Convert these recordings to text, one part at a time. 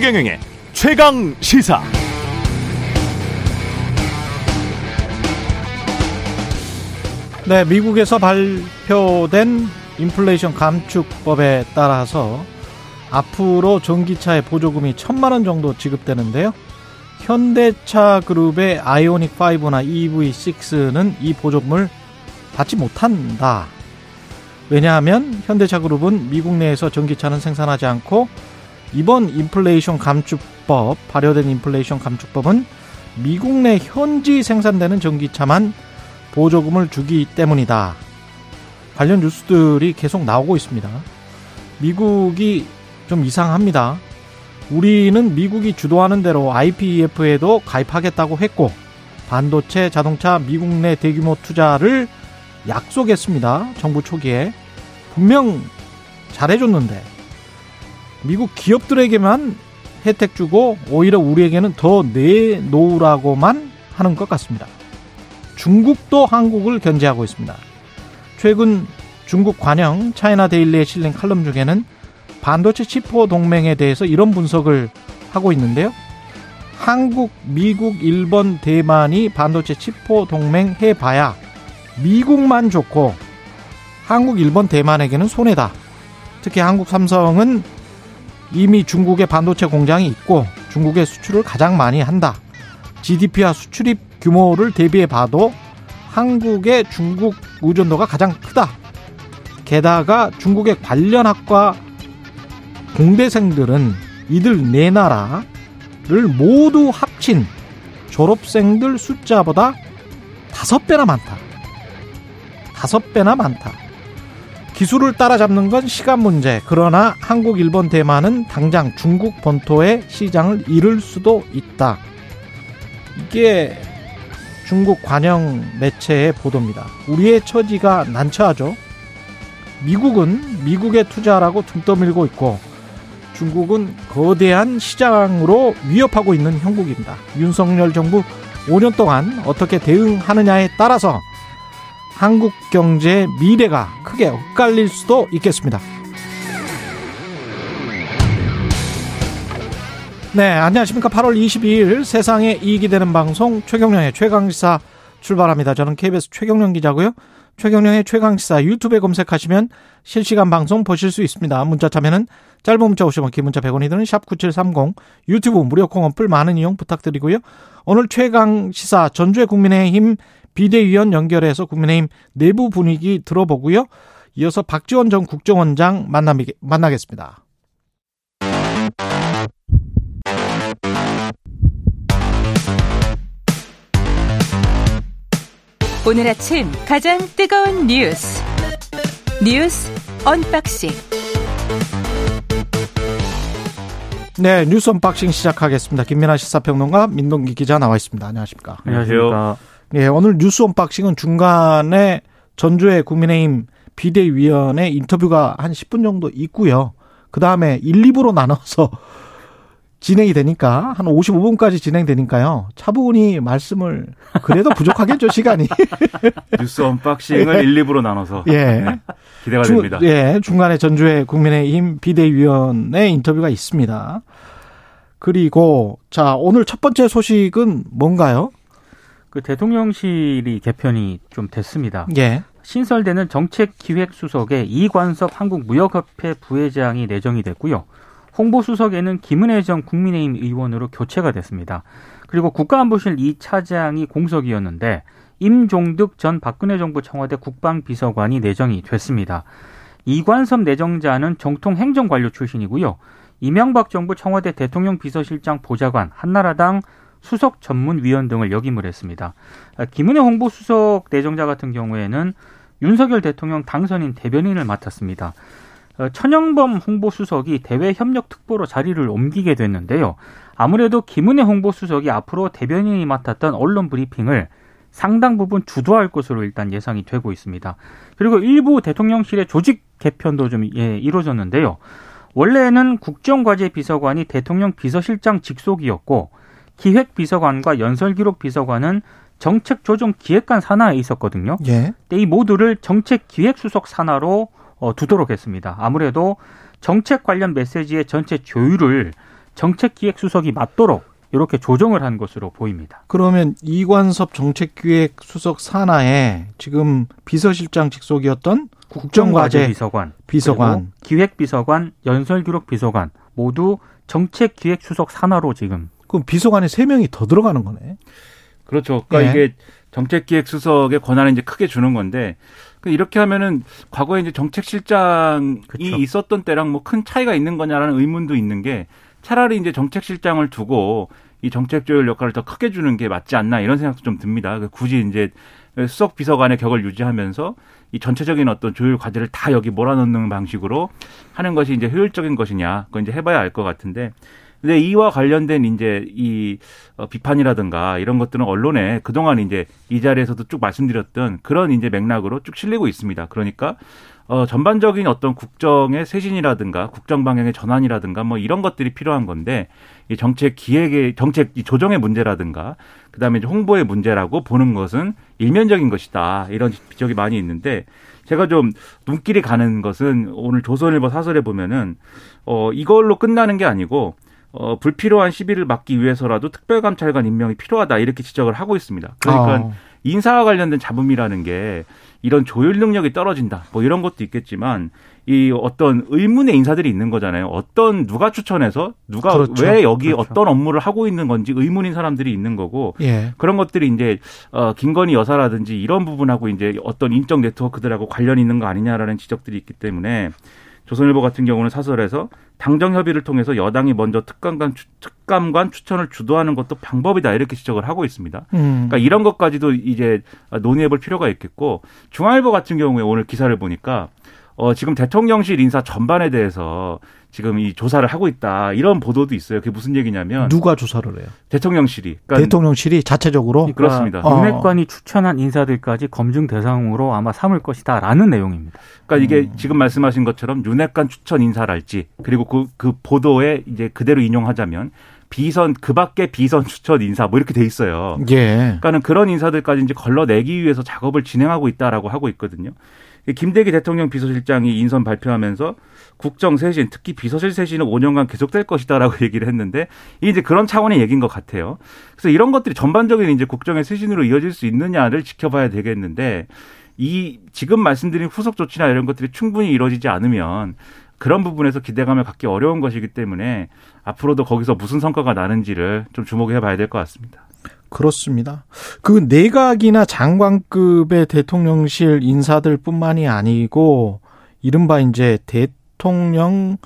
최경영의 최강 시사. 네, 미국에서 발표된 인플레이션 감축법에 따라서 앞으로 전기차의 보조금이 천만 원 정도 지급되는데요. 현대차 그룹의 아이오닉 5나 EV6는 이 보조금을 받지 못한다. 왜냐하면 현대차 그룹은 미국 내에서 전기차는 생산하지 않고 이번 인플레이션 감축법, 발효된 인플레이션 감축법은 미국 내 현지 생산되는 전기차만 보조금을 주기 때문이다. 관련 뉴스들이 계속 나오고 있습니다. 미국이 좀 이상합니다. 우리는 미국이 주도하는 대로 IPEF에도 가입하겠다고 했고 반도체 자동차 미국 내 대규모 투자를 약속했습니다. 정부 초기에 분명 잘해줬는데 미국 기업들에게만 혜택 주고 오히려 우리에게는 더 내놓으라고만 하는 것 같습니다. 중국도 한국을 견제하고 있습니다. 최근 중국 관영 차이나 데일리에 실린 칼럼 중에는 반도체 치포 동맹에 대해서 이런 분석을 하고 있는데요. 한국, 미국, 일본, 대만이 반도체 치포 동맹 해봐야 미국만 좋고 한국, 일본, 대만에게는 손해다. 특히 한국 삼성은 이미 중국에 반도체 공장이 있고 중국에 수출을 가장 많이 한다. GDP와 수출입 규모를 대비해 봐도 한국의 중국 의존도가 가장 크다. 게다가 중국의 관련 학과 공대생들은 이들 네 나라를 모두 합친 졸업생들 숫자보다 다섯 배나 많다. 다섯 배나 많다. 기술을 따라잡는 건 시간 문제. 그러나 한국, 일본, 대만은 당장 중국 본토의 시장을 잃을 수도 있다. 이게 중국 관영 매체의 보도입니다. 우리의 처지가 난처하죠. 미국은 미국의 투자라고 등 떠밀고 있고 중국은 거대한 시장으로 위협하고 있는 형국입니다. 윤석열 정부 5년 동안 어떻게 대응하느냐에 따라서 한국 경제의 미래가 크게 엇갈릴 수도 있겠습니다. 네, 안녕하십니까. 8월 22일 세상에 이익이 되는 방송 최경령의 최강시사 출발합니다. 저는 KBS 최경령 기자고요. 최경령의 최강시사 유튜브에 검색하시면 실시간 방송 보실 수 있습니다. 문자 참여는 짧은 문자 50원, 긴 문자 100원이 드는 샵9730 유튜브 무료 콩 어플 많은 이용 부탁드리고요. 오늘 최강시사 전주의 국민의힘 비대위원 연결해서 국민의힘 내부 분위기 들어보고요. 이어서 박지원 전 국정원장 만나겠습니다. 오늘 아침 가장 뜨거운 뉴스 뉴스 언박싱 네 뉴스 언박싱 시작하겠습니다. 김민하 시사평론가 민동기 기자 나와 있습니다. 안녕하십니까? 안녕하세요. 네 오늘 뉴스 언박싱은 중간에 전주혜 국민의힘 비대위원회 인터뷰가 한 10분 정도 있고요. 그 다음에 1, 2부로 나눠서 진행이 되니까 한 55분까지 진행되니까요. 차분히 말씀을 그래도 부족하겠죠 시간이. 뉴스 언박싱을 예. 1, 2부로 나눠서 예. 네. 기대가 주, 됩니다. 예, 중간에 전주혜 국민의힘 비대위원회 인터뷰가 있습니다. 그리고 자 오늘 첫 번째 소식은 뭔가요? 그 대통령실이 개편이 좀 됐습니다. 예. 신설되는 정책기획수석에 이관섭 한국무역협회 부회장이 내정이 됐고요. 홍보수석에는 김은혜 전 국민의힘 의원으로 교체가 됐습니다. 그리고 국가안보실 이 차장이 공석이었는데 임종득 전 박근혜 정부 청와대 국방비서관이 내정이 됐습니다. 이관섭 내정자는 정통 행정관료 출신이고요. 이명박 정부 청와대 대통령 비서실장 보좌관, 한나라당 수석 전문위원 등을 역임을 했습니다. 김은혜 홍보수석 내정자 같은 경우에는 윤석열 대통령 당선인 대변인을 맡았습니다. 어, 천영범 홍보수석이 대외협력특보로 자리를 옮기게 됐는데요. 아무래도 김은혜 홍보수석이 앞으로 대변인이 맡았던 언론 브리핑을 상당 부분 주도할 것으로 일단 예상이 되고 있습니다. 그리고 일부 대통령실의 조직 개편도 좀 예, 이루어졌는데요. 원래는 국정과제 비서관이 대통령 비서실장 직속이었고 기획비서관과 연설기록비서관은 정책조정 기획관 산하에 있었거든요. 예. 이 모두를 정책기획수석 산하로 어, 두도록 했습니다. 아무래도 정책 관련 메시지의 전체 조율을 정책기획수석이 맞도록 이렇게 조정을 한 것으로 보입니다. 그러면 이관섭 정책기획수석 산하에 지금 비서실장 직속이었던 국정과제 비서관, 비서관, 기획비서관, 연설기록비서관 모두 정책기획수석 산하로 지금. 그럼 비서관에 세 명이 더 들어가는 거네. 그렇죠. 그러니까 예. 이게 정책기획수석의 권한을 이제 크게 주는 건데 그 이렇게 하면은 과거에 이제 정책실장이 그렇죠. 있었던 때랑 뭐 큰 차이가 있는 거냐라는 의문도 있는 게 차라리 이제 정책실장을 두고 이 정책 조율 역할을 더 크게 주는 게 맞지 않나 이런 생각도 좀 듭니다. 그 굳이 이제 수석 비서관의 격을 유지하면서 이 전체적인 어떤 조율 과제를 다 여기 몰아넣는 방식으로 하는 것이 이제 효율적인 것이냐 그건 이제 해봐야 알 것 같은데 근데 이와 관련된 이제 이 어, 비판이라든가 이런 것들은 언론에 그동안 이제 이 자리에서도 쭉 말씀드렸던 그런 이제 맥락으로 쭉 실리고 있습니다. 그러니까 어, 전반적인 어떤 국정의 쇄신이라든가 국정 방향의 전환이라든가 뭐 이런 것들이 필요한 건데 이 정책 기획의 정책 조정의 문제라든가 그다음에 이제 홍보의 문제라고 보는 것은 일면적인 것이다. 이런 지적이 많이 있는데 제가 좀 눈길이 가는 것은 오늘 조선일보 사설에 보면은 어 이걸로 끝나는 게 아니고 어, 불필요한 시비를 막기 위해서라도 특별감찰관 임명이 필요하다 이렇게 지적을 하고 있습니다. 그러니까 아. 인사와 관련된 잡음이라는 게 이런 조율 능력이 떨어진다. 뭐 이런 것도 있겠지만 이 어떤 의문의 인사들이 있는 거잖아요. 어떤 누가 추천해서 누가 그렇죠. 왜 여기 그렇죠. 어떤 업무를 하고 있는 건지 의문인 사람들이 있는 거고 예. 그런 것들이 이제 어 김건희 여사라든지 이런 부분하고 이제 어떤 인적 네트워크들하고 관련 있는 거 아니냐라는 지적들이 있기 때문에 조선일보 같은 경우는 사설에서 당정 협의를 통해서 여당이 먼저 특감관 특감관 추천을 주도하는 것도 방법이다 이렇게 지적을 하고 있습니다. 음. 그러니까 이런 것까지도 이제 논의해볼 필요가 있겠고 중앙일보 같은 경우에 오늘 기사를 보니까 어, 지금 대통령실 인사 전반에 대해서 지금 이 조사를 하고 있다 이런 보도도 있어요. 그게 무슨 얘기냐면 누가 조사를 해요? 대통령실이. 그러니까 대통령실이 자체적으로 그러니까 그렇습니다. 윤핵관이 어. 추천한 인사들까지 검증 대상으로 아마 삼을 것이다라는 내용입니다. 그러니까 이게 음. 지금 말씀하신 것처럼 윤핵관 추천 인사랄지 그리고 그, 그 보도에 이제 그대로 인용하자면 비선 그밖에 비선 추천 인사 뭐 이렇게 돼 있어요. 예. 그러니까는 그런 인사들까지 이제 걸러내기 위해서 작업을 진행하고 있다라고 하고 있거든요. 김대기 대통령 비서실장이 인선 발표하면서 국정 쇄신, 특히 비서실 쇄신은 5년간 계속될 것이다라고 얘기를 했는데 이제 그런 차원의 얘기인 것 같아요. 그래서 이런 것들이 전반적인 이제 국정의 쇄신으로 이어질 수 있느냐를 지켜봐야 되겠는데 이 지금 말씀드린 후속 조치나 이런 것들이 충분히 이루어지지 않으면 그런 부분에서 기대감을 갖기 어려운 것이기 때문에 앞으로도 거기서 무슨 성과가 나는지를 좀 주목해 봐야 될 것 같습니다. 그렇습니다. 그 내각이나 장관급의 대통령실 인사들뿐만이 아니고 이른바 이제 대통령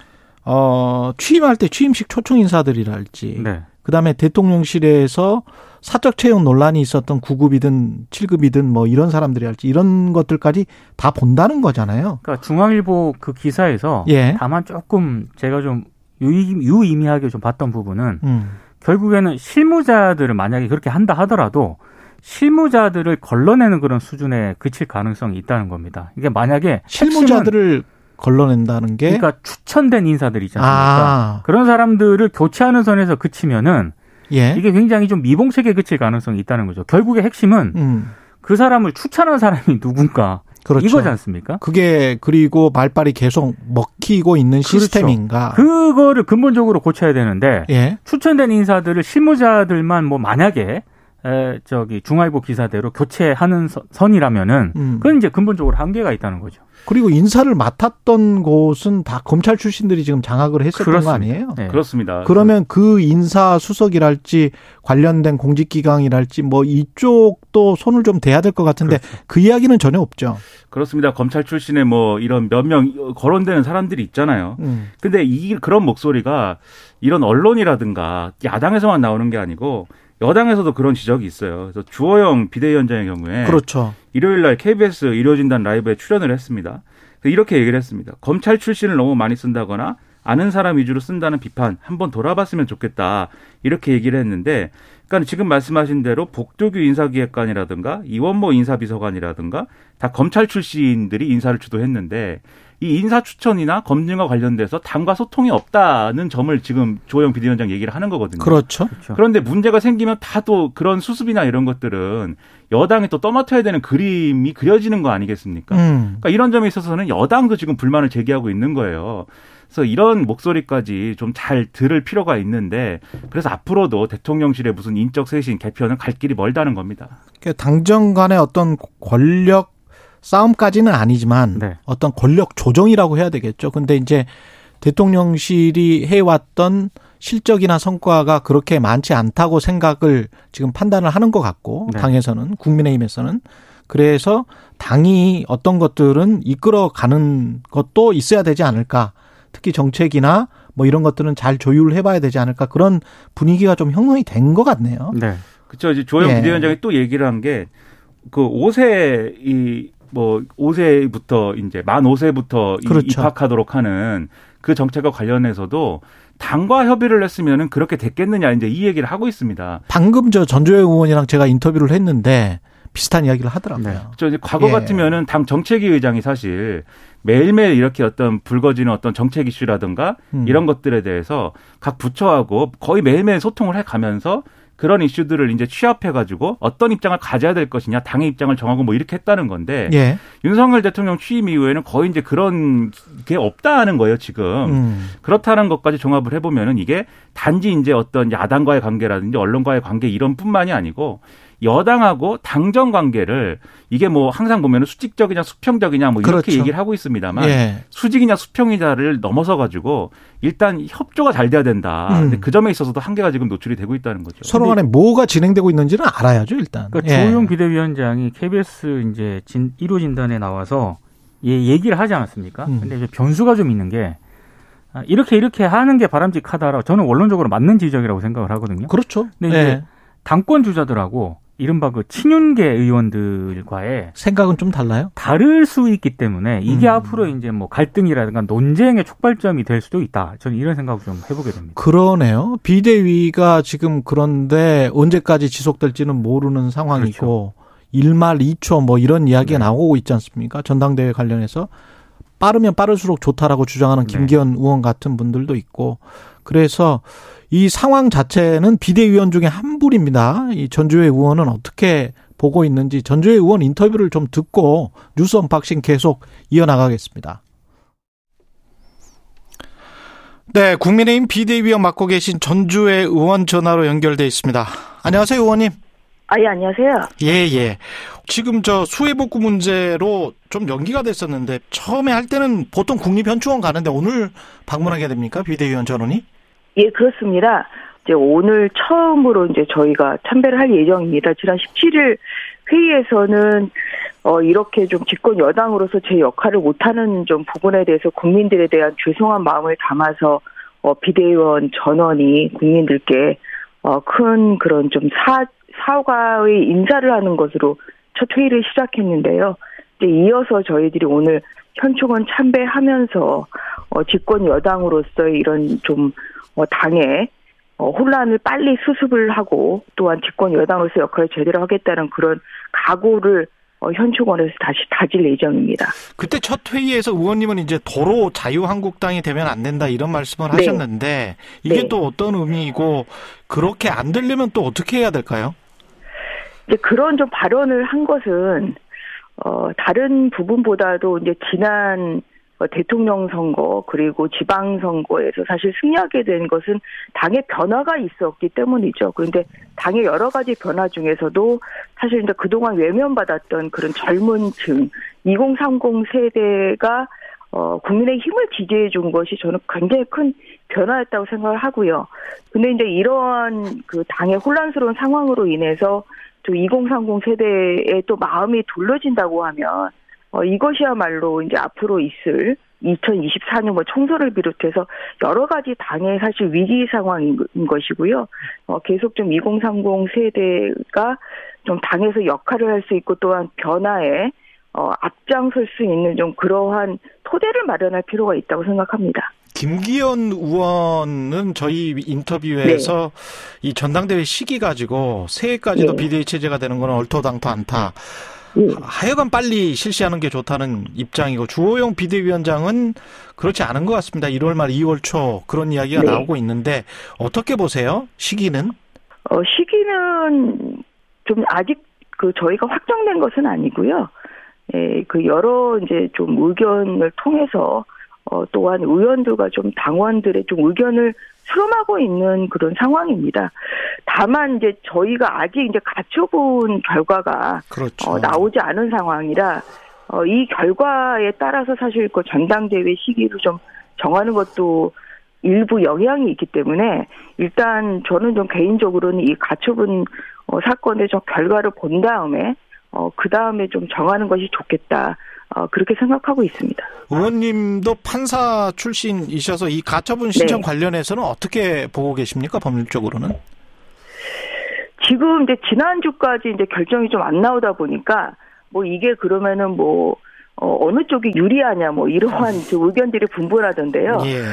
어 취임할 때 취임식 초청 인사들이랄지 네. 그다음에 대통령실에서 사적 채용 논란이 있었던 9급이든 7급이든 뭐 이런 사람들이 할지 이런 것들까지 다 본다는 거잖아요. 그러니까 중앙일보 그 기사에서 예. 다만 조금 제가 좀 유의미하게 좀 봤던 부분은 음. 결국에는 실무자들을 만약에 그렇게 한다 하더라도 실무자들을 걸러내는 그런 수준에 그칠 가능성이 있다는 겁니다. 이게 만약에 실무자들을 걸러낸다는 게 그러니까 추천된 인사들 이잖아요 아. 그런 사람들을 교체하는 선에서 그치면은 예. 이게 굉장히 좀 미봉책에 그칠 가능성이 있다는 거죠. 결국의 핵심은 음. 그 사람을 추천한 사람이 누군가 그렇죠. 이거지 않습니까? 그게 그리고 말빨이 계속 먹히고 있는 그렇죠. 시스템인가? 그거를 근본적으로 고쳐야 되는데 예. 추천된 인사들을 실무자들만 뭐 만약에 에, 저기 중앙일보 기사대로 교체하는 선이라면은 음. 그건 이제 근본적으로 한계가 있다는 거죠. 그리고 인사를 맡았던 곳은 다 검찰 출신들이 지금 장악을 했었던 그렇습니다. 거 아니에요? 네. 그렇습니다. 그러면 그 인사 수석이랄지 관련된 공직기강이랄지 뭐 이쪽도 손을 좀 대야 될 것 같은데 그렇죠. 그 이야기는 전혀 없죠. 그렇습니다. 검찰 출신의 뭐 이런 몇 명 거론되는 사람들이 있잖아요. 음. 근데 이 그런 목소리가 이런 언론이라든가 야당에서만 나오는 게 아니고 여당에서도 그런 지적이 있어요. 그래서 주호영 비대위원장의 경우에 그렇죠. 일요일 날 KBS 일요진단 라이브에 출연을 했습니다. 이렇게 얘기를 했습니다. 검찰 출신을 너무 많이 쓴다거나 아는 사람 위주로 쓴다는 비판 한번 돌아봤으면 좋겠다. 이렇게 얘기를 했는데 그러니까 지금 말씀하신 대로 복도규 인사기획관이라든가 이원모 인사비서관이라든가 다 검찰 출신들이 인사를 주도했는데 이 인사 추천이나 검증과 관련돼서 당과 소통이 없다는 점을 지금 조영 비대위원장 얘기를 하는 거거든요. 그렇죠. 그렇죠. 그런데 문제가 생기면 다 또 그런 수습이나 이런 것들은 여당이 또 떠맡아야 되는 그림이 그려지는 거 아니겠습니까? 음. 그러니까 이런 점에 있어서는 여당도 지금 불만을 제기하고 있는 거예요. 그래서 이런 목소리까지 좀 잘 들을 필요가 있는데 그래서 앞으로도 대통령실의 무슨 인적 쇄신 개편은 갈 길이 멀다는 겁니다. 그러니까 당정 간의 어떤 권력 싸움까지는 아니지만 네. 어떤 권력 조정이라고 해야 되겠죠. 근데 이제 대통령실이 해왔던 실적이나 성과가 그렇게 많지 않다고 생각을 지금 판단을 하는 것 같고 네. 당에서는 국민의힘에서는 그래서 당이 어떤 것들은 이끌어가는 것도 있어야 되지 않을까 특히 정책이나 뭐 이런 것들은 잘 조율을 해봐야 되지 않을까 그런 분위기가 좀 형성이 된 것 같네요. 네. 그렇죠. 이제 조영 예. 비대위원장이 또 얘기를 한 게 그 5세 이 뭐 5세부터 이제 만 5세부터 그렇죠. 입학하도록 하는 그 정책과 관련해서서 당과 협의를 했으면은 그렇게 됐겠느냐 이제 이 얘기를 하고 있습니다. 방금 저 전조혜 의원이랑 제가 인터뷰를 했는데 비슷한 이야기를 하더라고요. 네. 저 이제 과거 예. 같으면은 당 정책위 의장이 사실 매일매일 이렇게 어떤 불거지는 어떤 정책 이슈라든가 음. 이런 것들에 대해서 각 부처하고 거의 매일매일 소통을 해 가면서 그런 이슈들을 이제 취합해가지고 어떤 입장을 가져야 될 것이냐 당의 입장을 정하고 뭐 이렇게 했다는 건데 예. 윤석열 대통령 취임 이후에는 거의 이제 그런 게 없다는 거예요 지금 음. 그렇다는 것까지 종합을 해보면은 이게 단지 이제 어떤 야당과의 관계라든지 언론과의 관계 이런 뿐만이 아니고 여당하고 당정 관계를 이게 뭐 항상 보면은 수직적이냐 수평적이냐 뭐 이렇게 그렇죠. 얘기를 하고 있습니다만 예. 수직이냐 수평이냐를 넘어서 가지고 일단 협조가 잘 돼야 된다. 음. 근데 그 점에 있어서도 한계가 지금 노출이 되고 있다는 거죠. 서로 간에 뭐가 진행되고 있는지는 알아야죠, 일단. 그러니까 예. 조용 비대위원장이 KBS 이제 진 1호 진단에 나와서 예, 얘기를 하지 않았습니까? 음. 근데 이제 변수가 좀 있는 게 아, 이렇게 이렇게 하는 게 바람직하다라고 저는 원론적으로 맞는 지적이라고 생각을 하거든요. 그렇죠. 근데 이제 예. 당권 주자들하고 이른바 그 친윤계 의원들과의 생각은 좀 달라요? 다를 수 있기 때문에 이게 음. 앞으로 이제 뭐 갈등이라든가 논쟁의 촉발점이 될 수도 있다. 저는 이런 생각을 좀 해보게 됩니다. 그러네요. 비대위가 지금 그런데 언제까지 지속될지는 모르는 상황이고 그렇죠. 1말 2초 뭐 이런 이야기가 네. 나오고 있지 않습니까? 전당대회 관련해서 빠르면 빠를수록 좋다라고 주장하는 네. 김기현 네. 의원 같은 분들도 있고 그래서 이 상황 자체는 비대위원 중에 한 분입니다. 이 전주혜 의원은 어떻게 보고 있는지 전주혜 의원 인터뷰를 좀 듣고 뉴스 언박싱 계속 이어나가겠습니다. 네, 국민의힘 비대위원 맡고 계신 전주회 의원 전화로 연결돼 있습니다. 안녕하세요, 의원님. 아, 예, 안녕하세요. 예, 예. 지금 저 수해복구 문제로 좀 연기가 됐었는데 처음에 할 때는 보통 국립현충원 가는데 오늘 방문하게 됩니까? 비대위원 전원이? 예, 그렇습니다. 이제 오늘 처음으로 이제 저희가 참배를 할 예정입니다. 지난 17일 회의에서는 어 이렇게 좀 집권 여당으로서 제 역할을 못하는 좀 부분에 대해서 국민들에 대한 죄송한 마음을 담아서 어 비대위원 전원이 국민들께 어 큰 그런 좀 사 사과의 인사를 하는 것으로 첫 회의를 시작했는데요. 이제 이어서 저희들이 오늘 현충원 참배하면서 어 집권 여당으로서의 이런 좀 어, 당의 어, 혼란을 빨리 수습을 하고 또한 집권 여당으로서 역할을 제대로 하겠다는 그런 각오를 어, 현충원에서 다시 다질 예정입니다. 그때 첫 회의에서 의원님은 이제 도로 자유한국당이 되면 안 된다 이런 말씀을 네. 하셨는데 이게 네. 또 어떤 의미이고 그렇게 안 되려면 또 어떻게 해야 될까요? 이제 그런 좀 발언을 한 것은 어 다른 부분보다도 이제 지난 어, 대통령 선거 그리고 지방 선거에서 사실 승리하게 된 것은 당의 변화가 있었기 때문이죠. 그런데 당의 여러 가지 변화 중에서도 사실 이제 그동안 외면받았던 그런 젊은 층 2030 세대가 어, 국민의 힘을 지지해 준 것이 저는 굉장히 큰 변화였다고 생각을 하고요. 근데 이제 이러한 그 당의 혼란스러운 상황으로 인해서 또 2030 세대의 또 마음이 둘러진다고 하면 어, 이것이야말로 이제 앞으로 있을 2024년 뭐 총선을 비롯해서 여러 가지 당의 사실 위기 상황인 것이고요. 어, 계속 좀 2030 세대가 좀 당에서 역할을 할 수 있고 또한 변화에 어, 앞장설 수 있는 좀 그러한 토대를 마련할 필요가 있다고 생각합니다. 김기현 의원은 저희 인터뷰에서 네. 이 전당대회 시기 가지고 새해까지도 네. 비대위 체제가 되는 건 얼토당토 않다. 예. 하여간 빨리 실시하는 게 좋다는 입장이고 주호영 비대위원장은 그렇지 않은 것 같습니다. 1월 말 2월 초 그런 이야기가 네. 나오고 있는데 어떻게 보세요? 시기는? 어, 시기는 좀 아직 그 저희가 확정된 것은 아니고요. 예, 그 여러 이제 좀 의견을 통해서 어, 또한 의원들과 좀 당원들의 좀 의견을 수렴하고 있는 그런 상황입니다. 다만 이제 저희가 아직 이제 갖춰본 결과가 그렇죠. 어, 나오지 않은 상황이라 어, 이 결과에 따라서 사실 그 전당대회 시기를 좀 정하는 것도 일부 영향이 있기 때문에 일단 저는 좀 개인적으로는 이 가처분 어, 사건의 저 결과를 본 다음에 어, 그 다음에 좀 정하는 것이 좋겠다. 어, 그렇게 생각하고 있습니다. 의원님도 판사 출신이셔서 이 가처분 신청 네. 관련해서는 어떻게 보고 계십니까? 법률적으로는? 지금 이제 지난주까지 이제 결정이 좀 안 나오다 보니까 뭐 이게 그러면은 뭐 어, 어느 쪽이 유리하냐 뭐 이러한 저 의견들이 분분하던데요. 예.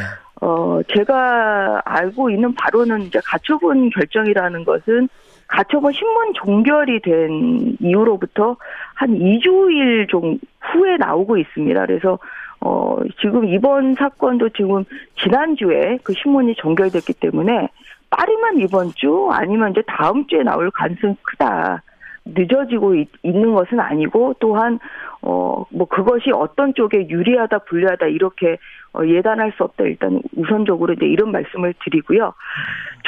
어, 제가 알고 있는 바로는 이제 가처분 결정이라는 것은 가처분 신문 종결이 된 이후로부터 한 2주일 좀 후에 나오고 있습니다. 그래서 어, 지금 이번 사건도 지금 지난주에 그 신문이 종결됐기 때문에 빠르면 이번 주 아니면 이제 다음 주에 나올 가능성이 크다. 늦어지고 있, 는 것은 아니고 또한 어 뭐 그것이 어떤 쪽에 유리하다 불리하다 이렇게 어, 예단할 수 없다 일단 우선적으로 이제 이런 말씀을 드리고요.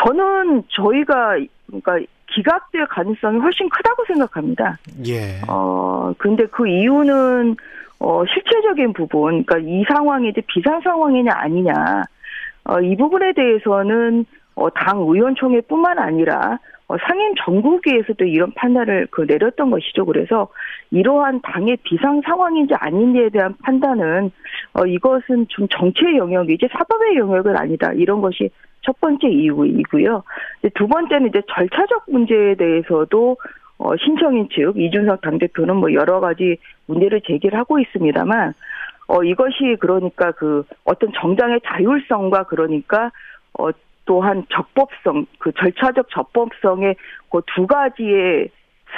저는 저희가 그러니까 기각될 가능성이 훨씬 크다고 생각합니다. 예. 어 근데 그 이유는 어 실체적인 부분 그러니까 이 상황이 이제 비상 상황이냐 아니냐 어, 이 부분에 대해서는 어, 당 의원총회 뿐만 아니라 어, 상임 전국위에서도 이런 판단을 그 내렸던 것이죠. 그래서 이러한 당의 비상 상황인지 아닌지에 대한 판단은 어, 이것은 좀 정치의 영역이지 사법의 영역은 아니다. 이런 것이 첫 번째 이유이고요. 두 번째는 이제 절차적 문제에 대해서도 어, 신청인 측 이준석 당대표는 뭐 여러 가지 문제를 제기를 하고 있습니다만 어, 이것이 그러니까 그 어떤 정당의 자율성과 그러니까 어, 또한 적법성, 그 절차적 적법성의 그 두 가지의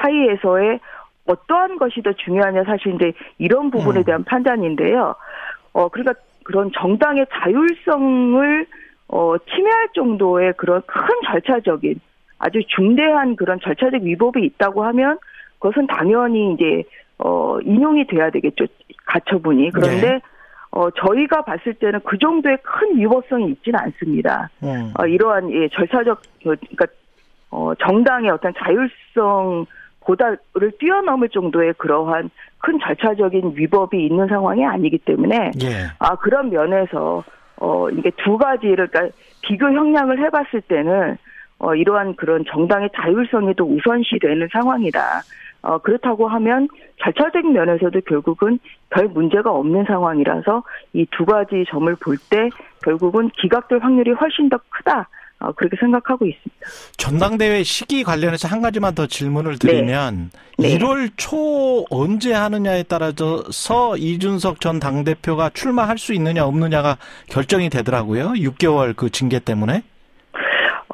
사이에서의 어떠한 것이 더 중요하냐 사실 이제 이런 부분에 음. 대한 판단인데요. 어, 그러니까 그런 정당의 자율성을 어, 침해할 정도의 그런 큰 절차적인 아주 중대한 그런 절차적 위법이 있다고 하면 그것은 당연히 이제 어, 인용이 돼야 되겠죠. 가처분이. 그런데 네. 어, 저희가 봤을 때는 그 정도의 큰 위법성이 있지는 않습니다. 음. 어, 이러한 예, 절차적 그, 그러니까 어, 정당의 어떤 자율성 보다를 뛰어넘을 정도의 그러한 큰 절차적인 위법이 있는 상황이 아니기 때문에 예. 아 그런 면에서 어 이게 두 가지를 그러니까 비교 형량을 해봤을 때는 어 이러한 그런 정당의 자율성이 더 우선시 되는 상황이다. 어 그렇다고 하면 절차적 면에서도 결국은 별 문제가 없는 상황이라서 이 두 가지 점을 볼 때 결국은 기각될 확률이 훨씬 더 크다. 어 그렇게 생각하고 있습니다. 전당대회 시기 관련해서 한 가지만 더 질문을 드리면 네. 1월 초 언제 하느냐에 따라서 이준석 전 당대표가 출마할 수 있느냐 없느냐가 결정이 되더라고요. 6개월 그 징계 때문에.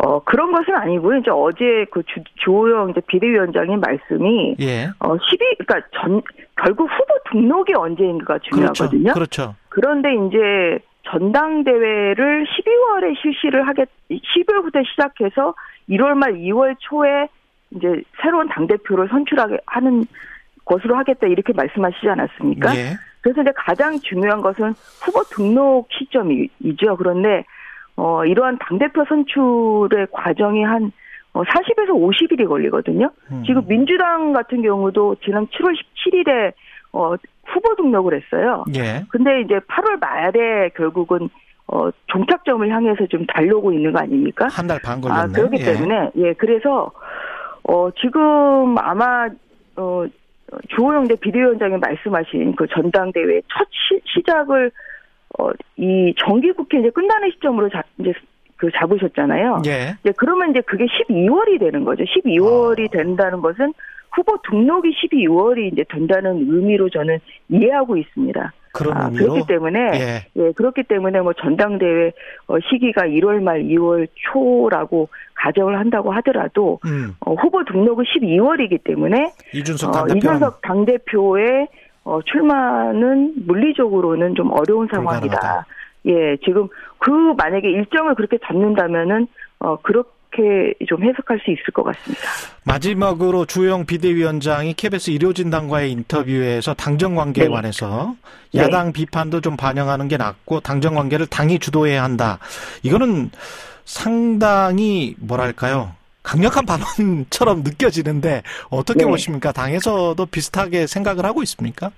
어 그런 것은 아니고요. 이제 어제 그 주, 주호영 이제 비대위원장의 말씀이 예. 어 12, 그러니까 전 결국 후보 등록이 언제인가가 그렇죠. 중요하거든요. 그렇죠. 그런데 이제 전당대회를 12월에 실시를 하겠, 12월부터 시작해서 1월 말 2월 초에 이제 새로운 당대표를 선출하게 하는 것으로 하겠다 이렇게 말씀하시지 않았습니까? 예. 그래서 이제 가장 중요한 것은 후보 등록 시점이죠. 그런데 어 이러한 당대표 선출의 과정이 한 어, 40에서 50일이 걸리거든요. 음. 지금 민주당 같은 경우도 지난 7월 17일에 어 후보 등록을 했어요. 예. 근데 이제 8월 말에 결국은 어 종착점을 향해서 좀 달려오고 있는 거 아닙니까? 한 달 반 걸렸네. 아, 그렇기 예. 때문에 예 그래서 어 지금 아마 어 주호영 대 비대위원장이 말씀하신 그 전당대회 첫 시, 작을 어 이 정기국회 이제 끝나는 시점으로 잡 이제 그 잡으셨잖아요. 예. 이제 그러면 이제 그게 12월이 되는 거죠. 12월이 된다는 것은 후보 등록이 12월이 이제 된다는 의미로 저는 이해하고 있습니다. 그런 아, 의미로. 그렇기 때문에 예. 예, 그렇기 때문에 뭐 전당대회 어, 시기가 1월 말 2월 초라고 가정을 한다고 하더라도 음. 어, 후보 등록은 12월이기 때문에 이준석 어, 당대표. 이준석 당대표의 어, 출마는 물리적으로는 좀 어려운 상황이다. 불가능하다. 예, 지금 그 만약에 일정을 그렇게 잡는다면은 어 그렇 그렇게 좀 해석할 수 있을 것 같습니다. 마지막으로 주영 비대위원장이 KBS 일요진당과의 인터뷰에서 당정 관계에 네. 관해서 네. 야당 비판도 좀 반영하는 게 낫고 당정 관계를 당이 주도해야 한다. 이거는 상당히 뭐랄까요? 강력한 발언처럼 느껴지는데 어떻게 네. 보십니까? 당에서도 비슷하게 생각을 하고 있습니까?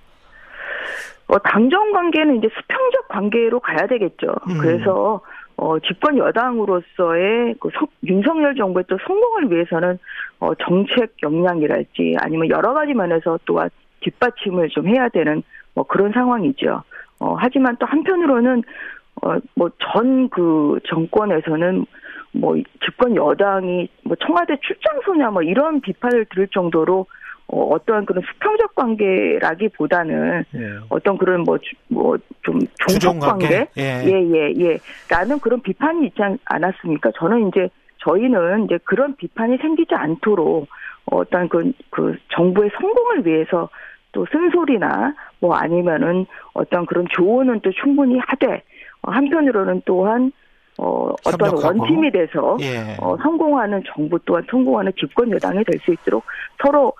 어, 당정 관계는 이제 수평적 관계로 가야 되겠죠. 음. 그래서 어, 집권 여당으로서의 그 성- 윤석열 정부의 또 성공을 위해서는 어, 정책 역량이랄지 아니면 여러 가지 면에서 또한 뒷받침을 좀 해야 되는 뭐 그런 상황이죠. 어, 하지만 또 한편으로는 어, 뭐 전 그 정권에서는 뭐 집권 여당이 뭐 청와대 출장 소냐 뭐 이런 비판을 들을 정도로 어, 어떠한 그런 수평적 관계라기보다는 어떤 그런 뭐 뭐 좀 종속 관계 예. 예 예 예, 라는 그런 비판이 있지 않- 않았습니까? 저는 이제 저희는 이제 그런 비판이 생기지 않도록 어떤 그, 그 정부의 성공을 위해서 또 쓴소리나 뭐 아니면은 어떤 그런 조언은 또 충분히 하되 어, 한편으로는 또한 어 어떤 협력하고. 원팀이 돼서 예. 어, 성공하는 정부 또한 성공하는 집권 여당이 될 수 있도록 서로 어,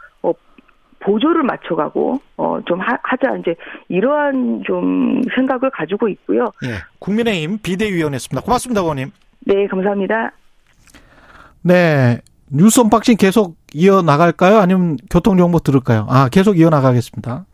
보조를 맞춰가고 어, 좀 하, 하자 이제 이러한 좀 생각을 가지고 있고요. 예. 국민의힘 비대위원이었습니다. 고맙습니다, 의원님. 네, 감사합니다. 네. 뉴스 언박싱 계속 이어 나갈까요? 아니면 교통 정보 들을까요? 아, 계속 이어 나가겠습니다.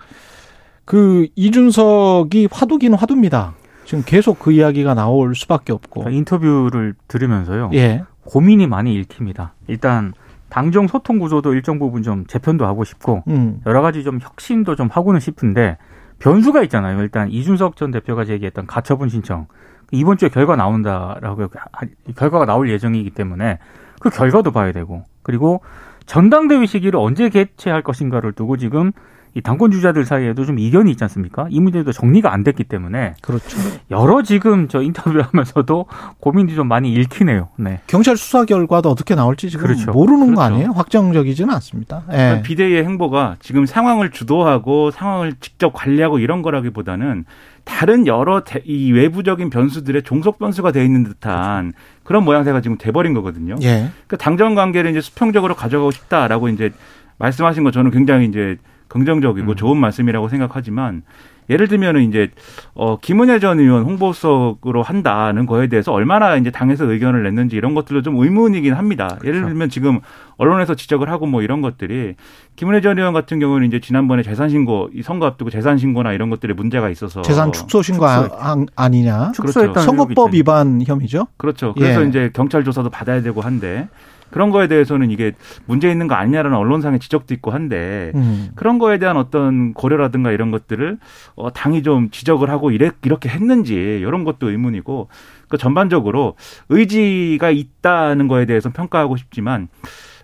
그, 이준석이 화두긴 화두입니다. 지금 계속 그 이야기가 나올 수밖에 없고. 인터뷰를 들으면서요. 예. 고민이 많이 읽힙니다. 일단 당정 소통 구조도 일정 부분 좀 재편도 하고 싶고 음. 여러 가지 좀 혁신도 좀 하고는 싶은데 변수가 있잖아요. 일단 이준석 전 대표가 제기했던 가처분 신청 이번 주에 결과 나온다라고 하- 결과가 나올 예정이기 때문에 그 결과도 봐야 되고 그리고 전당대회 시기를 언제 개최할 것인가를 두고 지금 이 당권 주자들 사이에도 좀 이견이 있지 않습니까? 이 문제도 정리가 안 됐기 때문에 그렇죠. 여러 지금 저 인터뷰를 하면서도 고민이 좀 많이 읽히네요. 네. 경찰 수사 결과도 어떻게 나올지 지금 그렇죠. 모르는 거 그렇죠. 아니에요? 확정적이지는 않습니다. 예. 그러니까 비대위의 행보가 지금 상황을 주도하고 상황을 직접 관리하고 이런 거라기보다는 다른 여러 대- 이 외부적인 변수들의 종속 변수가 돼 있는 듯한 그런 모양새가 지금 돼버린 거거든요. 예. 그 당정 관계를 이제 수평적으로 가져가고 싶다라고 이제 말씀하신 거 저는 굉장히 이제 긍정적이고 음. 좋은 말씀이라고 생각하지만 예를 들면은 이제 어 김은혜 전 의원 홍보석으로 한다는 거에 대해서 얼마나 이제 당에서 의견을 냈는지 이런 것들도 좀 의문이긴 합니다. 예를 그렇죠. 들면 지금 언론에서 지적을 하고 뭐 이런 것들이 김은혜 전 의원 같은 경우는 이제 지난번에 재산 신고 이 선거 앞두고 재산 신고나 이런 것들에 문제가 있어서 재산 축소 신고 아, 아- 아 니냐? 축소했다는 선거법. 위반 혐의죠? 그렇죠. 그래서 예. 이제 경찰 조사도 받아야 되고 한데 그런 거에 대해서는 이게 문제 있는 거 아니냐라는 언론상의 지적도 있고 한데 음. 그런 거에 대한 어떤 고려라든가 이런 것들을 어, 당이 좀 지적을 하고 이래, 이렇게 했는지 이런 것도 의문이고 그 전반적으로 의지가 있다는 거에 대해서 평가하고 싶지만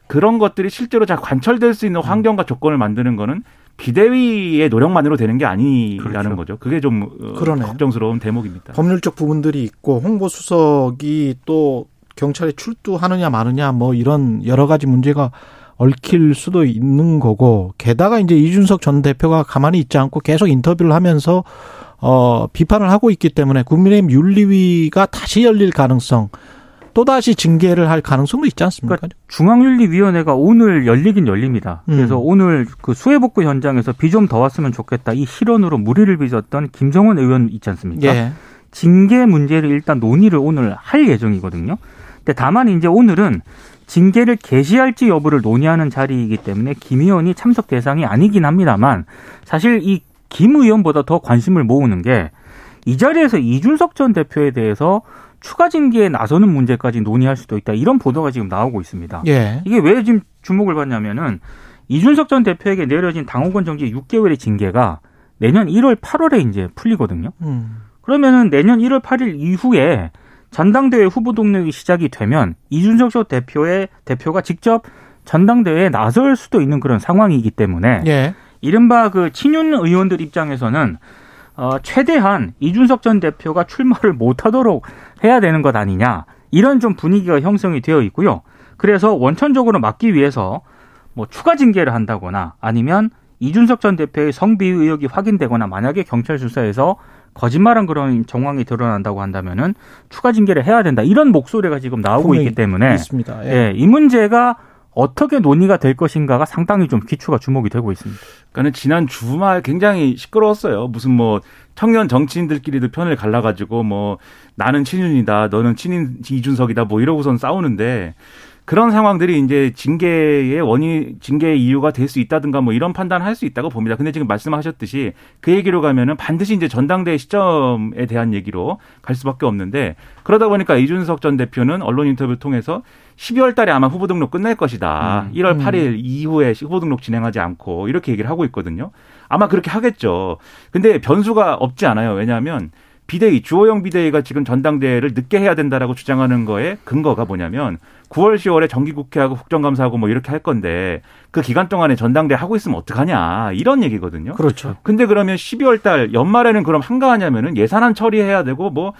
그런 것들이 실제로 잘 관철될 수 있는 환경과 조건을 만드는 거는 비대위의 노력만으로 되는 게 아니라는 그렇죠. 거죠. 그게 좀 어, 그러네요. 걱정스러운 대목입니다. 법률적 부분들이 있고 홍보 수석이 또 경찰에 출두하느냐 마느냐 뭐 이런 여러 가지 문제가 얽힐 수도 있는 거고 게다가 이제 이준석 전 대표가 가만히 있지 않고 계속 인터뷰를 하면서 어 비판을 하고 있기 때문에 국민의힘 윤리위가 다시 열릴 가능성 또다시 징계를 할 가능성도 있지 않습니까? 그러니까 중앙윤리위원회가 오늘 열리긴 열립니다. 음. 그래서 오늘 그 수해복구 현장에서 비 좀 더 왔으면 좋겠다. 이 실언으로 무리를 빚었던 김정은 의원 있지 않습니까? 예. 징계 문제를 일단 논의를 오늘 할 예정이거든요. 근데 다만 이제 오늘은 징계를 개시할지 여부를 논의하는 자리이기 때문에 김 의원이 참석 대상이 아니긴 합니다만 사실 이 김 의원보다 더 관심을 모으는 게 이 자리에서 이준석 전 대표에 대해서 추가 징계에 나서는 문제까지 논의할 수도 있다. 이런 보도가 지금 나오고 있습니다. 예. 이게 왜 지금 주목을 받냐면은 이준석 전 대표에게 내려진 당원권 정지 6개월의 징계가 내년 1월 8월에 이제 풀리거든요. 음. 그러면은 내년 1월 8일 이후에 전당대회 후보 동력이 시작이 되면 이준석 전 대표의 대표가 직접 전당대회에 나설 수도 있는 그런 상황이기 때문에 예. 이른바 그 친윤 의원들 입장에서는 어, 최대한 이준석 전 대표가 출마를 못하도록 해야 되는 것 아니냐 이런 좀 분위기가 형성이 되어 있고요. 그래서 원천적으로 막기 위해서 뭐 추가 징계를 한다거나 아니면 이준석 전 대표의 성비위 의혹이 확인되거나 만약에 경찰 수사에서 거짓말한 그런 정황이 드러난다고 한다면은 추가 징계를 해야 된다. 이런 목소리가 지금 나오고 있기 때문에 있습니다. 예. 예, 이 문제가 어떻게 논의가 될 것인가가 상당히 좀 기초가 주목이 되고 있습니다. 그러니까 지난 주말 굉장히 시끄러웠어요. 무슨 뭐 청년 정치인들끼리도 편을 갈라가지고 뭐 나는 친윤이다, 너는 친인 이준석이다, 뭐 이러고선 싸우는데 그런 상황들이 이제 징계의 원인, 징계의 이유가 될 수 있다든가 뭐 이런 판단을 할 수 있다고 봅니다. 근데 지금 말씀하셨듯이 그 얘기로 가면은 반드시 이제 전당대회 시점에 대한 얘기로 갈 수밖에 없는데 그러다 보니까 이준석 전 대표는 언론 인터뷰 통해서 12월 달에 아마 후보 등록 끝날 것이다. 음. 1월 8일 이후에 후보 등록 진행하지 않고 이렇게 얘기를 하고 있거든요. 아마 그렇게 하겠죠. 근데 변수가 없지 않아요. 왜냐하면 비대위 주호영 비대위가 지금 전당대회를 늦게 해야 된다라고 주장하는 거에 근거가 뭐냐면 9월 10월에 정기국회하고 국정감사하고 뭐 이렇게 할 건데 그 기간 동안에 전당대회 하고 있으면 어떡하냐 이런 얘기거든요. 그렇죠. 근데 그러면 12월 달 연말에는 그럼 한가하냐면은 예산안 처리해야 되고 뭐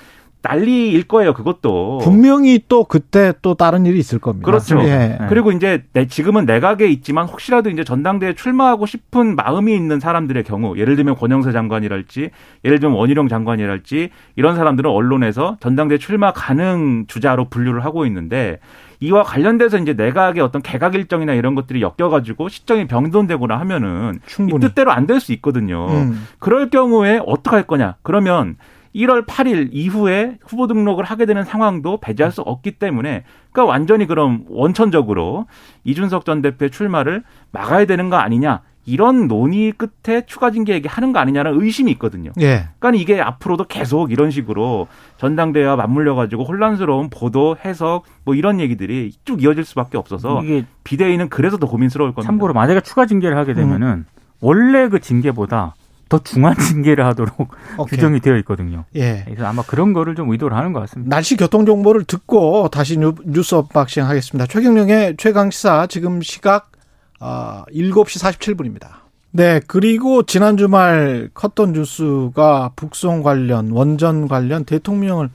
난리일 거예요, 그것도. 분명히 또 그때 또 다른 일이 있을 겁니다. 그렇죠. 예. 그리고 이제 지금은 내각에 있지만 혹시라도 이제 전당대회 출마하고 싶은 마음이 있는 사람들의 경우, 예를 들면 권영세 장관이랄지, 예를 들면 원희룡 장관이랄지, 이런 사람들은 언론에서 전당대회 출마 가능 주자로 분류를 하고 있는데, 이와 관련돼서 이제 내각의 어떤 개각 일정이나 이런 것들이 엮여가지고 시점이 변동되거나 하면은 충분히. 이 뜻대로 안 될 수 있거든요. 음. 그럴 경우에 어떻게 할 거냐? 그러면 1월 8일 이후에 후보 등록을 하게 되는 상황도 배제할 수 없기 때문에 그러니까 완전히 그럼 원천적으로 이준석 전 대표의 출마를 막아야 되는 거 아니냐 이런 논의 끝에 추가 징계 얘기하는 거 아니냐는 의심이 있거든요. 예. 그러니까 이게 앞으로도 계속 이런 식으로 전당대회와 맞물려 가지고 혼란스러운 보도, 해석 뭐 이런 얘기들이 쭉 이어질 수밖에 없어서 이게 비대위는 그래서 더 고민스러울 겁니다. 참고로 만약에 추가 징계를 하게 되면은 음. 원래 그 징계보다 더 중한 징계를 하도록. 규정이 되어 있거든요. 예. 그래서 아마 그런 거를 좀 의도를 하는 것 같습니다. 날씨 교통 정보를 듣고 다시 뉴스 언박싱 하겠습니다. 최경영의 최강 시사 지금 시각 7시 아, 47분입니다. 네, 그리고 지난 주말 컸던 뉴스가 북송 관련, 원전 관련 대통령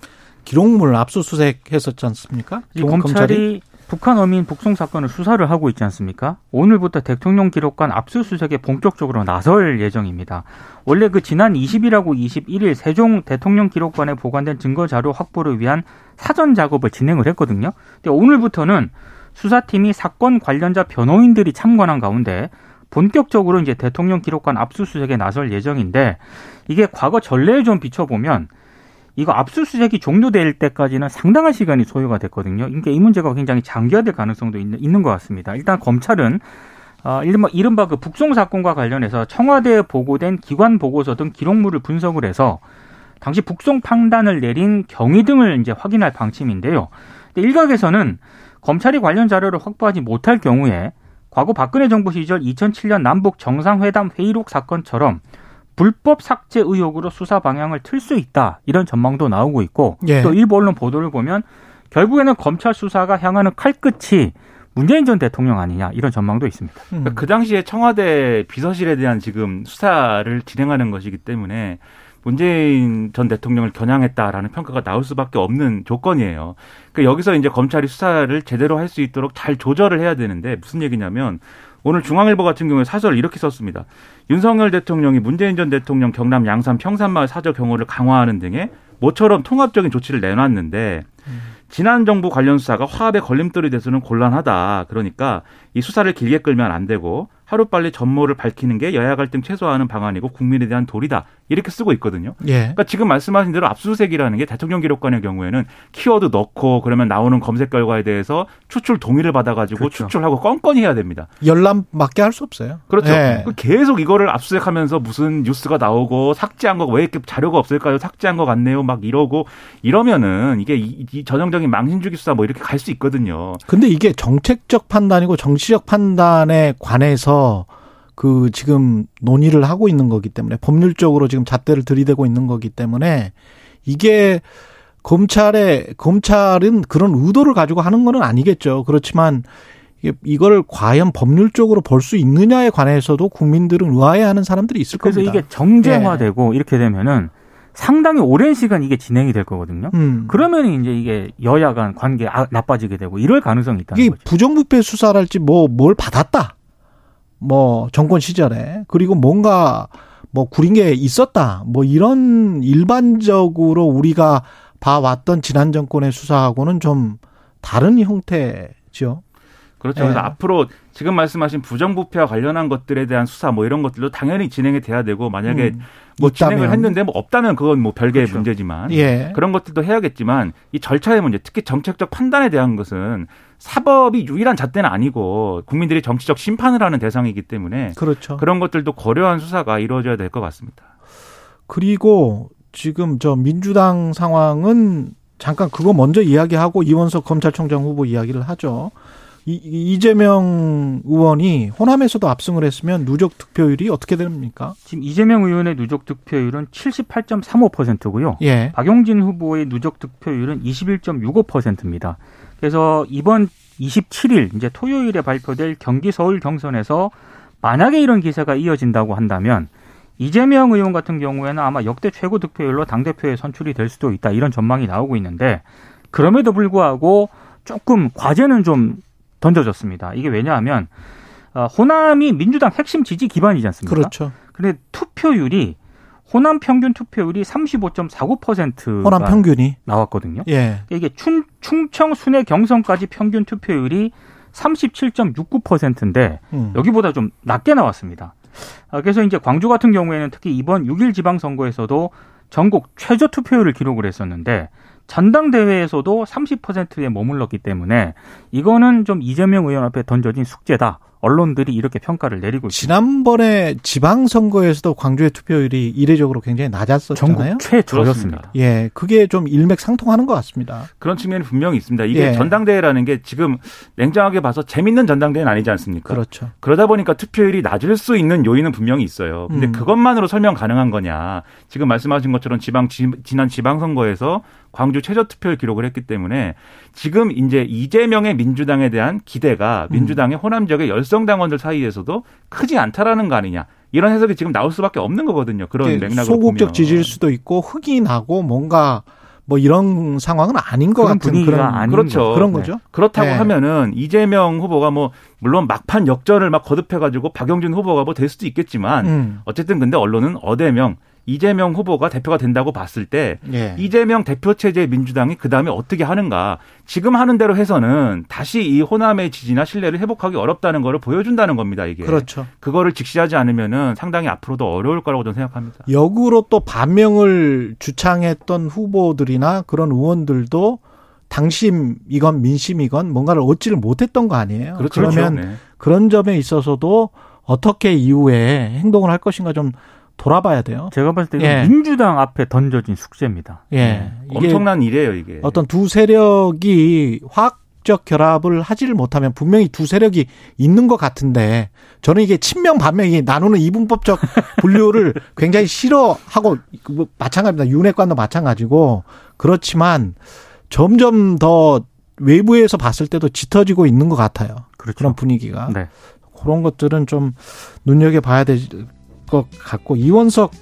기록물 압수수색 했었지 않습니까? 검찰이, 검찰이 북한 어민 북송 사건을 수사를 하고 있지 않습니까? 오늘부터 대통령 기록관 압수수색에 본격적으로 나설 예정입니다. 원래 그 지난 20일하고 21일 세종 대통령 기록관에 보관된 증거 자료 확보를 위한 사전 작업을 진행을 했거든요. 근데 오늘부터는 수사팀이 사건 관련자 변호인들이 참관한 가운데 본격적으로 이제 대통령 기록관 압수수색에 나설 예정인데 이게 과거 전례에 좀 비춰보면 이거 압수수색이 종료될 때까지는 상당한 시간이 소요가 됐거든요. 그러니까 이 문제가 굉장히 장기화될 가능성도 있는, 있는 것 같습니다. 일단 검찰은 어, 이른바, 이른바 그 북송 사건과 관련해서 청와대에 보고된 기관 보고서 등 기록물을 분석을 해서 당시 북송 판단을 내린 경위 등을 이제 확인할 방침인데요. 일각에서는 검찰이 관련 자료를 확보하지 못할 경우에 과거 박근혜 정부 시절 2007년 남북 정상회담 회의록 사건처럼 불법 삭제 의혹으로 수사 방향을 틀 수 있다 이런 전망도 나오고 있고 예. 또 일부 언론 보도를 보면 결국에는 검찰 수사가 향하는 칼끝이 문재인 전 대통령 아니냐 이런 전망도 있습니다. 음. 그러니까 그 당시에 청와대 비서실에 대한 지금 수사를 진행하는 것이기 때문에 문재인 전 대통령을 겨냥했다라는 평가가 나올 수밖에 없는 조건이에요. 그러니까 여기서 이제 검찰이 수사를 제대로 할 수 있도록 잘 조절을 해야 되는데 무슨 얘기냐면 오늘 중앙일보 같은 경우에 사설을 이렇게 썼습니다. 윤석열 대통령이 문재인 전 대통령 경남 양산 평산마을 사저 경호를 강화하는 등의 모처럼 통합적인 조치를 내놨는데 지난 정부 관련 수사가 화합의 걸림돌이 돼서는 곤란하다. 그러니까 이 수사를 길게 끌면 안 되고 하루빨리 전모를 밝히는 게 여야 갈등 최소화하는 방안이고 국민에 대한 도리다. 이렇게 쓰고 있거든요. 예. 그러니까 지금 말씀하신 대로 압수수색이라는 게 대통령 기록관의 경우에는 키워드 넣고 그러면 나오는 검색 결과에 대해서 추출 동의를 받아가지고 그렇죠. 추출하고 건건히 해야 됩니다. 열람 맞게 할 수 없어요. 그렇죠. 예. 그 계속 이거를 압수수색하면서 무슨 뉴스가 나오고 삭제한 거 왜 이렇게 자료가 없을까요? 삭제한 거 같네요. 막 이러고 이러면은 이게 이, 이 전형적인 망신주기 수사 뭐 이렇게 갈 수 있거든요. 근데 이게 정책적 판단이고 정치적 판단에 관해서 그 지금 논의를 하고 있는 거기 때문에 법률적으로 지금 잣대를 들이대고 있는 거기 때문에 이게 검찰의 검찰은 그런 의도를 가지고 하는 거는 아니겠죠. 그렇지만 이걸 과연 법률적으로 볼 수 있느냐에 관해서도 국민들은 의아해하는 사람들이 있을 그래서 겁니다. 그래서 이게 정쟁화되고 네. 이렇게 되면은 상당히 오랜 시간 이게 진행이 될 거거든요. 음. 그러면 이제 이게 여야 간 관계 아, 나빠지게 되고 이럴 가능성이 있다는 이게 거죠. 부정부패 수사랄지 뭐 뭘 받았다. 뭐 정권 시절에 그리고 뭔가 뭐 구린 게 있었다. 뭐 이런 일반적으로 우리가 봐왔던 지난 정권의 수사하고는 좀 다른 형태죠. 그렇죠. 그래서 네. 앞으로 지금 말씀하신 부정부패와 관련한 것들에 대한 수사 뭐 이런 것들도 당연히 진행이 돼야 되고 만약에 음, 뭐 있다면. 진행을 했는데 뭐 없다면 그건 뭐 별개의 그렇죠. 문제지만 예. 그런 것들도 해야겠지만 이 절차의 문제 특히 정책적 판단에 대한 것은 사법이 유일한 잣대는 아니고 국민들이 정치적 심판을 하는 대상이기 때문에 그렇죠. 그런 것들도 고려한 수사가 이루어져야 될 것 같습니다. 그리고 지금 저 민주당 상황은 잠깐 그거 먼저 이야기하고 이원석 검찰총장 후보 이야기를 하죠. 이, 이재명 의원이 호남에서도 압승을 했으면 누적 득표율이 어떻게 됩니까? 지금 이재명 의원의 누적 득표율은 78.35%고요. 예. 박용진 후보의 누적 득표율은 21.65%입니다. 그래서 이번 27일 이제 토요일에 발표될 경기 서울 경선에서 만약에 이런 기세가 이어진다고 한다면 이재명 의원 같은 경우에는 아마 역대 최고 득표율로 당대표에 선출이 될 수도 있다 이런 전망이 나오고 있는데 그럼에도 불구하고 조금 과제는 좀 던져졌습니다. 이게 왜냐하면 어, 호남이 민주당 핵심 지지 기반이지 않습니까? 그렇죠. 근데 투표율이 호남 평균 투표율이 35.49%가 호남 평균이 나왔거든요. 예. 이게 충, 충청 순회 경선까지 평균 투표율이 37.69%인데 음. 여기보다 좀 낮게 나왔습니다. 아, 그래서 이제 광주 같은 경우에는 특히 이번 6일 지방선거에서도 전국 최저 투표율을 기록을 했었는데 전당대회에서도 30%에 머물렀기 때문에 이거는 좀 이재명 의원 앞에 던져진 숙제다. 언론들이 이렇게 평가를 내리고 있습니다. 지난번에 지방선거에서도 광주의 투표율이 이례적으로 굉장히 낮았었잖아요. 전국 최저였습니다. 예, 그게 좀 일맥상통하는 것 같습니다. 그런 측면이 분명히 있습니다. 이게 예. 전당대회라는 게 지금 냉정하게 봐서 재밌는 전당대회는 아니지 않습니까? 그렇죠. 그러다 보니까 투표율이 낮을 수 있는 요인은 분명히 있어요. 근데 음. 그것만으로 설명 가능한 거냐? 지금 말씀하신 것처럼 지방 지난 지방선거에서 광주 최저 투표를 기록을 했기 때문에 지금 이제 이재명의 민주당에 대한 기대가 음. 민주당의 호남 지역의 열성 당원들 사이에서도 크지 않다라는 거 아니냐. 이런 해석이 지금 나올 수밖에 없는 거거든요. 그런 맥락으로 소극적 지지일 수도 있고 흑이 나고 뭔가 뭐 이런 상황은 아닌 것 같은 그런 아닌 그렇죠. 그런 거죠. 네. 그렇다고 네. 하면은 이재명 후보가 뭐 물론 막판 역전을 막 거듭해 가지고 박영준 후보가 뭐 될 수도 있겠지만 음. 어쨌든 근데 언론은 어대명 이재명 후보가 대표가 된다고 봤을 때 예. 이재명 대표 체제 민주당이 그 다음에 어떻게 하는가 지금 하는 대로 해서는 다시 이 호남의 지지나 신뢰를 회복하기 어렵다는 것을 보여준다는 겁니다 이게 그렇죠. 그거를 직시하지 않으면은 상당히 앞으로도 어려울 거라고 저는 생각합니다. 역으로 또 반명을 주창했던 후보들이나 그런 의원들도 당심이건 민심이건 뭔가를 얻지를 못했던 거 아니에요. 그렇죠. 그러면 네. 그런 점에 있어서도 어떻게 이후에 행동을 할 것인가 좀 돌아봐야 돼요. 제가 봤을 때 예. 민주당 앞에 던져진 숙제입니다. 예. 네. 엄청난 일이에요, 이게. 어떤 두 세력이 화학적 결합을 하지를 못하면 분명히 두 세력이 있는 것 같은데 저는 이게 친명 반명이 나누는 이분법적 분류를 굉장히 싫어하고 뭐 마찬가지입니다. 윤핵관도 마찬가지고 그렇지만 점점 더 외부에서 봤을 때도 짙어지고 있는 것 같아요. 그렇죠. 그런 분위기가. 네. 그런 것들은 좀 눈여겨봐야 될 것 같고 이원석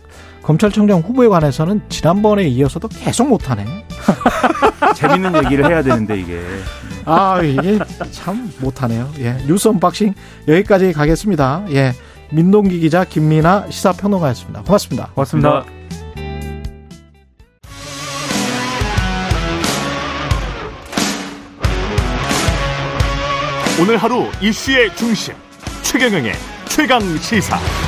검찰청장 후보에 관해서는 지난번에 이어서도 계속 못하네. 재밌는 얘기를 해야 되는데 이게. 아 이게 참 못하네요. 예 뉴스 언박싱 여기까지 가겠습니다. 예 민동기 기자 김민아 시사평론가였습니다. 고맙습니다. 고맙습니다. 오늘 하루 이슈의 중심 최경영의 최강 시사.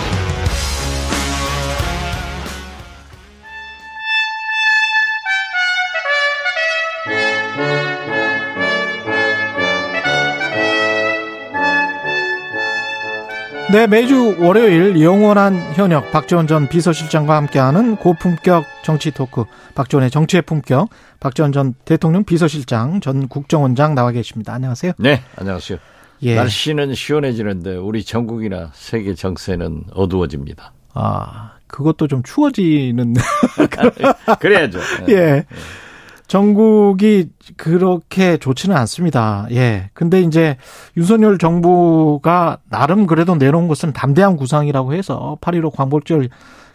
네, 매주 월요일 영원한 현역 박지원 전 비서실장과 함께하는 고품격 정치 토크 박지원의 정치의 품격 박지원 전 대통령 비서실장 전 국정원장 나와 계십니다. 안녕하세요. 네, 안녕하세요. 예. 날씨는 시원해지는데 우리 전국이나 세계 정세는 어두워집니다. 아, 그것도 좀 추워지는 그래야죠. 예. 네. 전국이 그렇게 좋지는 않습니다. 예. 근데 이제 윤석열 정부가 나름 그래도 내놓은 것은 담대한 구상이라고 해서 8.15 광복절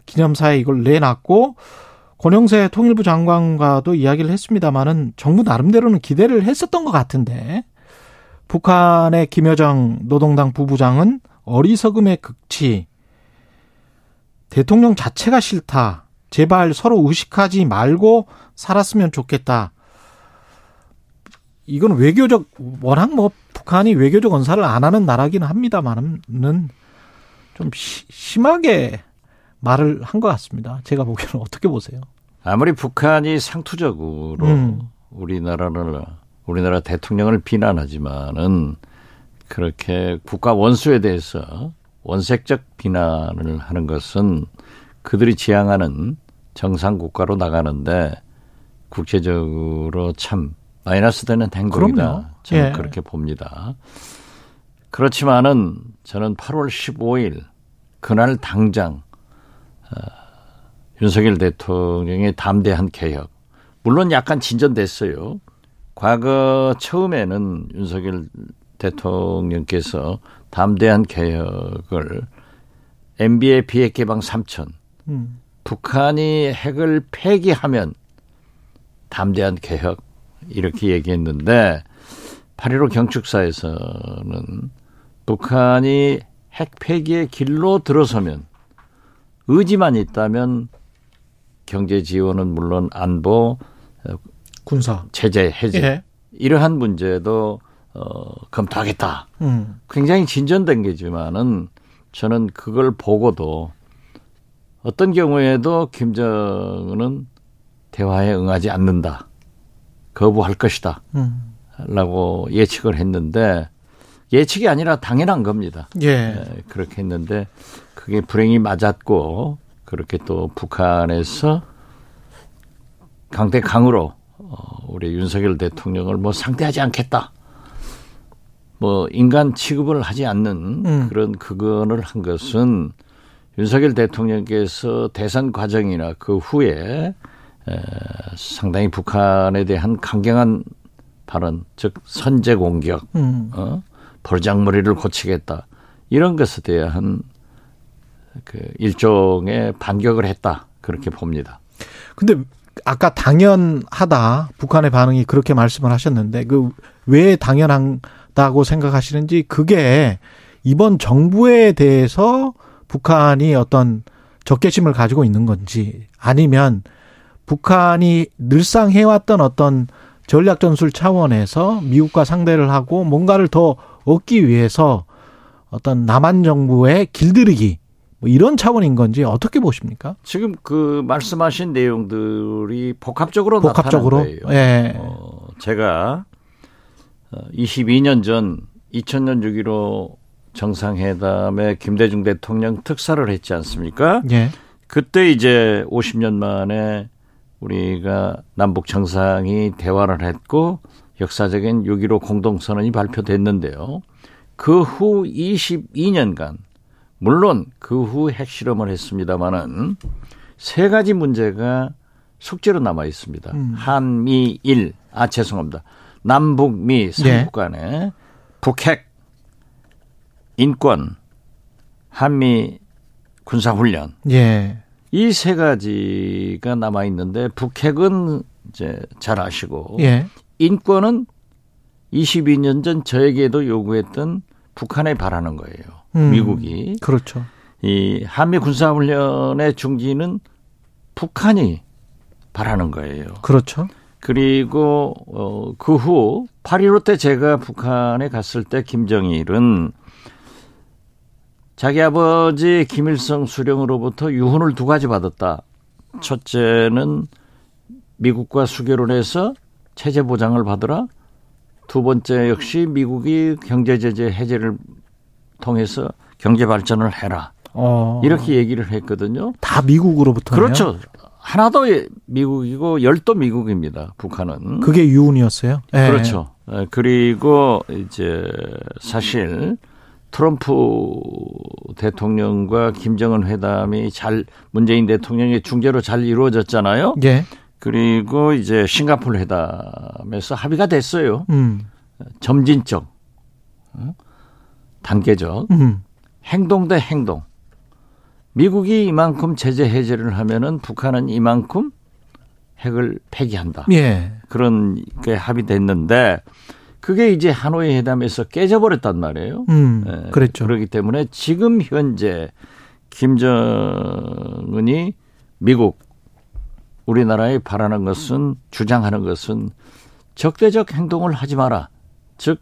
기념사에 이걸 내놨고 권영세 통일부 장관과도 이야기를 했습니다마는 정부 나름대로는 기대를 했었던 것 같은데 북한의 김여정 노동당 부부장은 어리석음의 극치 대통령 자체가 싫다. 제발 서로 의식하지 말고 살았으면 좋겠다. 이건 외교적 워낙 뭐 북한이 외교적 언사를 안 하는 나라기는 합니다만은 좀 시, 심하게 말을 한 것 같습니다. 제가 보기에는 어떻게 보세요? 아무리 북한이 상투적으로 음. 우리나라를 우리나라 대통령을 비난하지만은 그렇게 국가 원수에 대해서 원색적 비난을 하는 것은 그들이 지향하는 정상 국가로 나가는데 국제적으로 참 마이너스 되는 행동이다. 저는 예. 그렇게 봅니다. 그렇지만은 저는 8월 15일 그날 당장 어, 윤석열 대통령의 담대한 개혁 물론 약간 진전됐어요. 과거 처음에는 윤석열 대통령께서 담대한 개혁을 MB의 비핵 개방 3천 음. 북한이 핵을 폐기하면 담대한 개혁 이렇게 얘기했는데 8.15 경축사에서는 북한이 핵 폐기의 길로 들어서면 의지만 있다면 경제 지원은 물론 안보 군사 체제 해제 예. 이러한 문제도 어, 검토하겠다. 음. 굉장히 진전된 게지만은 저는 그걸 보고도 어떤 경우에도 김정은은 대화에 응하지 않는다. 거부할 것이다. 음. 라고 예측을 했는데 예측이 아니라 당연한 겁니다. 예. 네, 그렇게 했는데 그게 불행이 맞았고 그렇게 또 북한에서 강대 강으로 어, 우리 윤석열 대통령을 뭐 상대하지 않겠다. 뭐 인간 취급을 하지 않는 음. 그런 그건을 한 것은 윤석열 대통령께서 대선 과정이나 그 후에 에, 상당히 북한에 대한 강경한 발언, 즉 선제 공격, 음. 어, 벌장머리를 고치겠다 이런 것에 대한 그 일종의 반격을 했다 그렇게 봅니다. 근데 아까 당연하다 북한의 반응이 그렇게 말씀을 하셨는데 그 왜 당연하다고 생각하시는지 그게 이번 정부에 대해서 북한이 어떤 적개심을 가지고 있는 건지 아니면 북한이 늘상 해왔던 어떤 전략 전술 차원에서 미국과 상대를 하고 뭔가를 더 얻기 위해서 어떤 남한 정부의 길들이기 뭐 이런 차원인 건지 어떻게 보십니까? 지금 그 말씀하신 내용들이 복합적으로 복합적으로 나타난 거예요. 예. 어, 제가 22년 어, 전 2000년 6.15 정상회담에 김대중 대통령 특사를 했지 않습니까? 예. 그때 이제 50년 만에 우리가 남북 정상이 대화를 했고 역사적인 6.15 공동선언이 발표됐는데요. 그 후 22년간 물론 그 후 핵실험을 했습니다마는 세 가지 문제가 숙제로 남아 있습니다. 음. 한미일 아 죄송합니다. 남북미 삼국 간의 네. 북핵 인권 한미 군사훈련 예. 이 세 가지가 남아 있는데 북핵은 이제 잘 아시고 예. 인권은 22년 전 저에게도 요구했던 북한에 바라는 거예요. 음, 미국이. 그렇죠. 이 한미 군사훈련의 중지는 북한이 바라는 거예요. 그렇죠. 그리고 어, 그 후 8.15 때 제가 북한에 갔을 때 김정일은 자기 아버지 김일성 수령으로부터 유훈을 두 가지 받았다. 첫째는 미국과 수교를 해서 체제 보장을 받으라. 두 번째 역시 미국이 경제 제재 해제를 통해서 경제 발전을 해라. 어. 이렇게 얘기를 했거든요. 다 미국으로부터 그렇죠. 하나도 미국이고 열도 미국입니다. 북한은. 그게 유운이었어요. 네. 그렇죠. 예, 그리고 이제 사실 트럼프 대통령과 김정은 회담이 잘 문재인 대통령의 중재로 잘 이루어졌잖아요. 예. 그리고 이제 싱가폴 회담에서 합의가 됐어요. 음. 점진적. 단계적 음. 행동 대 행동. 미국이 이만큼 제재 해제를 하면은 북한은 이만큼 핵을 폐기한다. 예. 그런 게 합의됐는데 그게 이제 하노이 회담에서 깨져버렸단 말이에요. 음, 예. 그랬죠. 그렇기 때문에 지금 현재 김정은이 미국 우리나라에 바라는 것은 주장하는 것은 적대적 행동을 하지 마라. 즉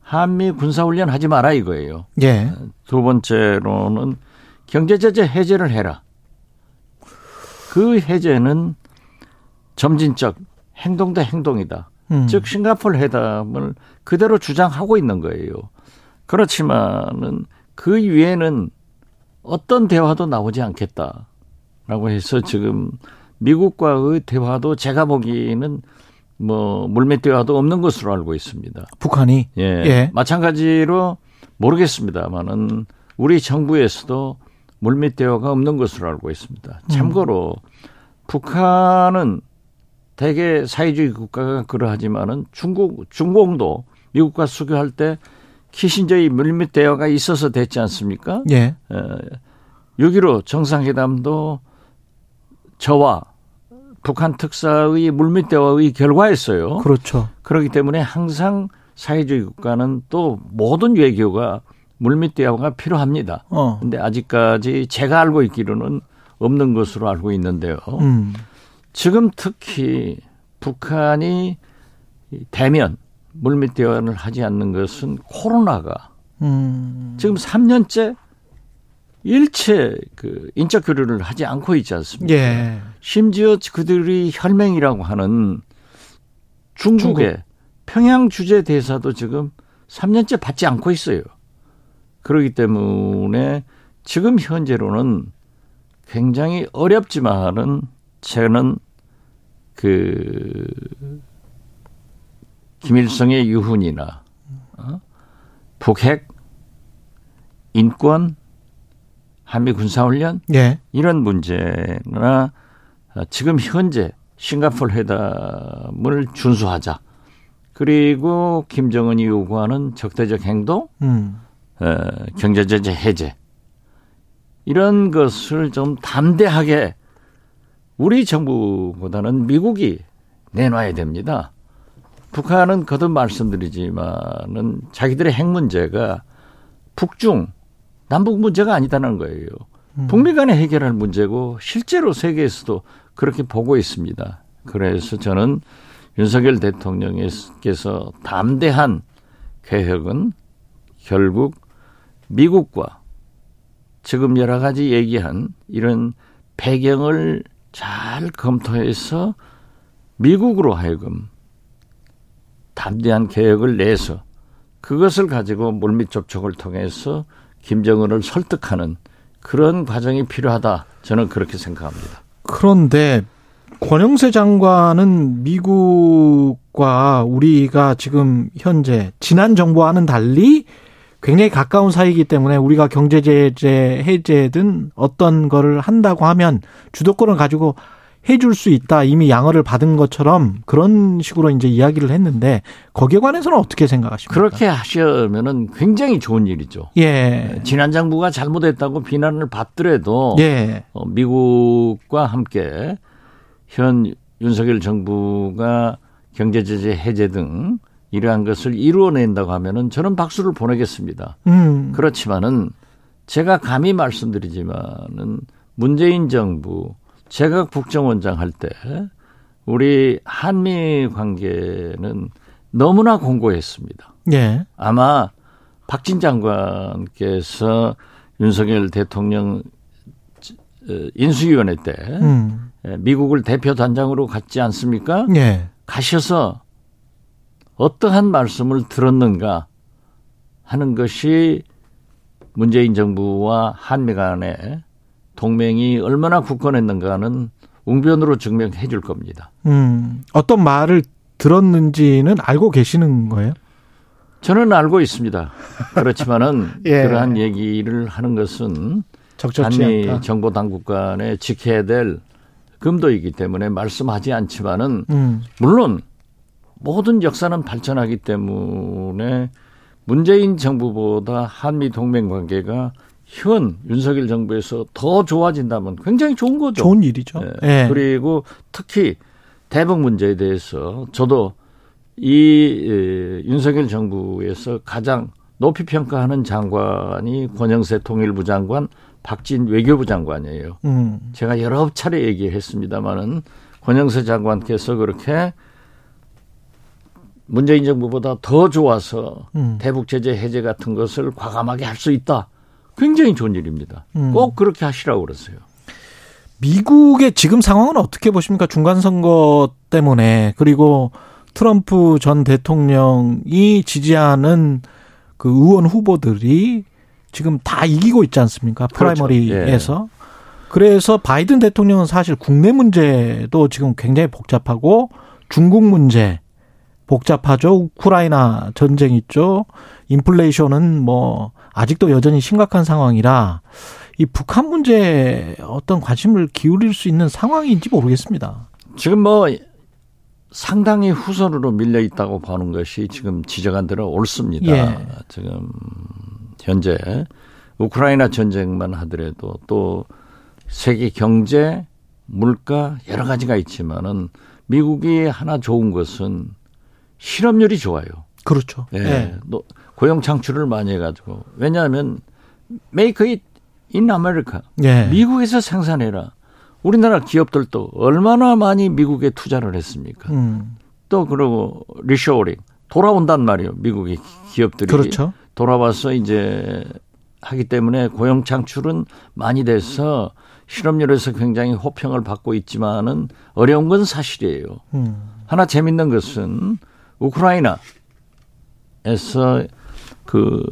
한미 군사훈련 하지 마라 이거예요. 예. 두 번째로는 경제제재 해제를 해라. 그 해제는 점진적 행동 대 행동이다. 음. 즉 싱가폴 회담을 그대로 주장하고 있는 거예요. 그렇지만은 그 위에는 어떤 대화도 나오지 않겠다라고 해서 지금 미국과의 대화도 제가 보기에는 뭐 물밑 대화도 없는 것으로 알고 있습니다. 북한이 예. 예. 마찬가지로 모르겠습니다만은 우리 정부에서도 물밑 대화가 없는 것으로 알고 있습니다. 참고로 음. 북한은 대개 사회주의 국가가 그러하지만은 중국 중공도 미국과 수교할 때 키신저의 물밑 대화가 있어서 됐지 않습니까? 예. 6.15 정상회담도 저와 북한 특사의 물밑 대화의 결과였어요. 그렇죠. 그렇기 때문에 항상 사회주의 국가는 또 모든 외교가 물밑 대화가 필요합니다. 어. 근데 아직까지 제가 알고 있기로는 없는 것으로 알고 있는데요. 음. 지금 특히 북한이 대면 물밑 대화를 하지 않는 것은 코로나가 음. 지금 3년째 일체 그 인적 교류를 하지 않고 있지 않습니까? 예. 심지어 그들이 혈맹이라고 하는 중국의 중국. 평양 주재 대사도 지금 3년째 받지 않고 있어요. 그렇기 때문에 지금 현재로는 굉장히 어렵지만은 저는 그 김일성의 유훈이나 어? 북핵 인권 한미 군사훈련 예. 이런 문제나 지금 현재 싱가폴 회담을 준수하자. 그리고 김정은이 요구하는 적대적 행동, 음. 어, 경제제재 해제 이런 것을 좀 담대하게 우리 정부보다는 미국이 내놔야 됩니다. 북한은 거듭 말씀드리지만은 자기들의 핵 문제가 북중 남북 문제가 아니다는 거예요. 음. 북미 간에 해결할 문제고 실제로 세계에서도 그렇게 보고 있습니다. 그래서 저는 윤석열 대통령께서 담대한 개혁은 결국 미국과 지금 여러 가지 얘기한 이런 배경을 잘 검토해서 미국으로 하여금 담대한 개혁을 내서 그것을 가지고 물밑 접촉을 통해서 김정은을 설득하는 그런 과정이 필요하다. 저는 그렇게 생각합니다. 그런데 권영세 장관은 미국과 우리가 지금 현재 지난 정부와는 달리 굉장히 가까운 사이이기 때문에 우리가 경제 제재 해제든 어떤 거를 한다고 하면 주도권을 가지고 해줄 수 있다. 이미 양어를 받은 것처럼 그런 식으로 이제 이야기를 했는데 거기에 관해서는 어떻게 생각하십니까? 그렇게 하시면은 굉장히 좋은 일이죠. 예. 지난 정부가 잘못했다고 비난을 받더라도 예. 어, 미국과 함께 현 윤석열 정부가 경제 제재 해제 등 이러한 것을 이루어낸다고 하면은 저는 박수를 보내겠습니다. 음. 그렇지만은 제가 감히 말씀드리지만은 문재인 정부 제가 국정원장 할 때 우리 한미 관계는 너무나 공고했습니다. 예. 아마 박진 장관께서 윤석열 대통령 어, 인수위원회 때 음. 미국을 대표 단장으로 갔지 않습니까? 예. 가셔서 어떠한 말씀을 들었는가 하는 것이 문재인 정부와 한미 간의 동맹이 얼마나 굳건했는가는 웅변으로 증명해 줄 겁니다. 음, 어떤 말을 들었는지는 알고 계시는 거예요? 저는 알고 있습니다. 그렇지만은 예. 그러한 얘기를 하는 것은 한미 않다. 정보 당국 간에 지켜야 될 금도이기 때문에 말씀하지 않지만은 음. 물론 모든 역사는 발전하기 때문에 문재인 정부보다 한미 동맹 관계가 현 윤석열 정부에서 더 좋아진다면 굉장히 좋은 거죠. 좋은 일이죠. 네. 네. 그리고 특히 대북 문제에 대해서 저도 이 에, 윤석열 정부에서 가장 높이 평가하는 장관이 권영세 통일부 장관, 박진 외교부 장관이에요. 음. 제가 여러 차례 얘기했습니다마는 권영세 장관께서 그렇게 문재인 정부보다 더 좋아서 음. 대북 제재 해제 같은 것을 과감하게 할 수 있다. 굉장히 좋은 일입니다. 음. 꼭 그렇게 하시라고 그러세요. 미국의 지금 상황은 어떻게 보십니까? 중간 선거 때문에 그리고 트럼프 전 대통령이 지지하는 그 의원 후보들이 지금 다 이기고 있지 않습니까? 그렇죠. 프라이머리에서. 그렇죠. 예. 그래서 바이든 대통령은 사실 국내 문제도 지금 굉장히 복잡하고 중국 문제 복잡하죠. 우크라이나 전쟁 있죠. 인플레이션은 뭐 아직도 여전히 심각한 상황이라 이 북한 문제에 어떤 관심을 기울일 수 있는 상황인지 모르겠습니다. 지금 뭐 상당히 후선으로 밀려 있다고 보는 것이 지금 지적한 대로 옳습니다. 예. 지금 현재 우크라이나 전쟁만 하더라도 또 세계 경제, 물가 여러 가지가 있지만은 미국이 하나 좋은 것은 실업률이 좋아요. 그렇죠. 예. 네. 고용 창출을 많이 해가지고 왜냐하면 make it in America. 예. 미국에서 생산해라. 우리나라 기업들도 얼마나 많이 미국에 투자를 했습니까? 음. 또 그러고 리쇼링 돌아온단 말이에요. 미국의 기업들이 그렇죠. 돌아와서 이제 하기 때문에 고용 창출은 많이 돼서 실업률에서 굉장히 호평을 받고 있지만은 어려운 건 사실이에요. 음. 하나 재밌는 것은 우크라이나에서 그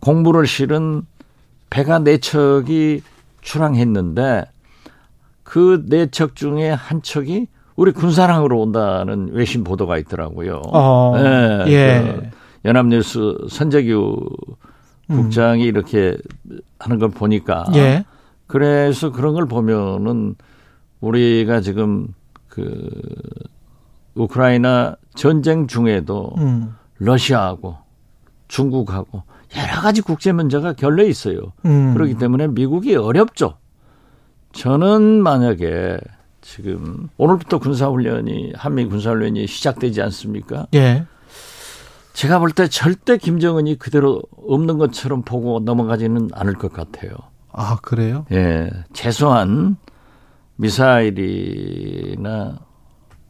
공부를 실은 배가 네 척이 출항했는데 그 네 척 중에 한 척이 우리 군사랑으로 온다는 외신 보도가 있더라고요. 어, 네, 예. 그 연합뉴스 선재규 국장이 음. 이렇게 하는 걸 보니까 예. 그래서 그런 걸 보면은 우리가 지금 그 우크라이나 전쟁 중에도 음. 러시아하고 중국하고 여러 가지 국제 문제가 결려 있어요. 음. 그렇기 때문에 미국이 어렵죠. 저는 만약에 지금 오늘부터 군사훈련이 한미 군사훈련이 시작되지 않습니까? 예. 제가 볼 때 절대 김정은이 그대로 없는 것처럼 보고 넘어가지는 않을 것 같아요. 아 그래요? 예, 최소한 미사일이나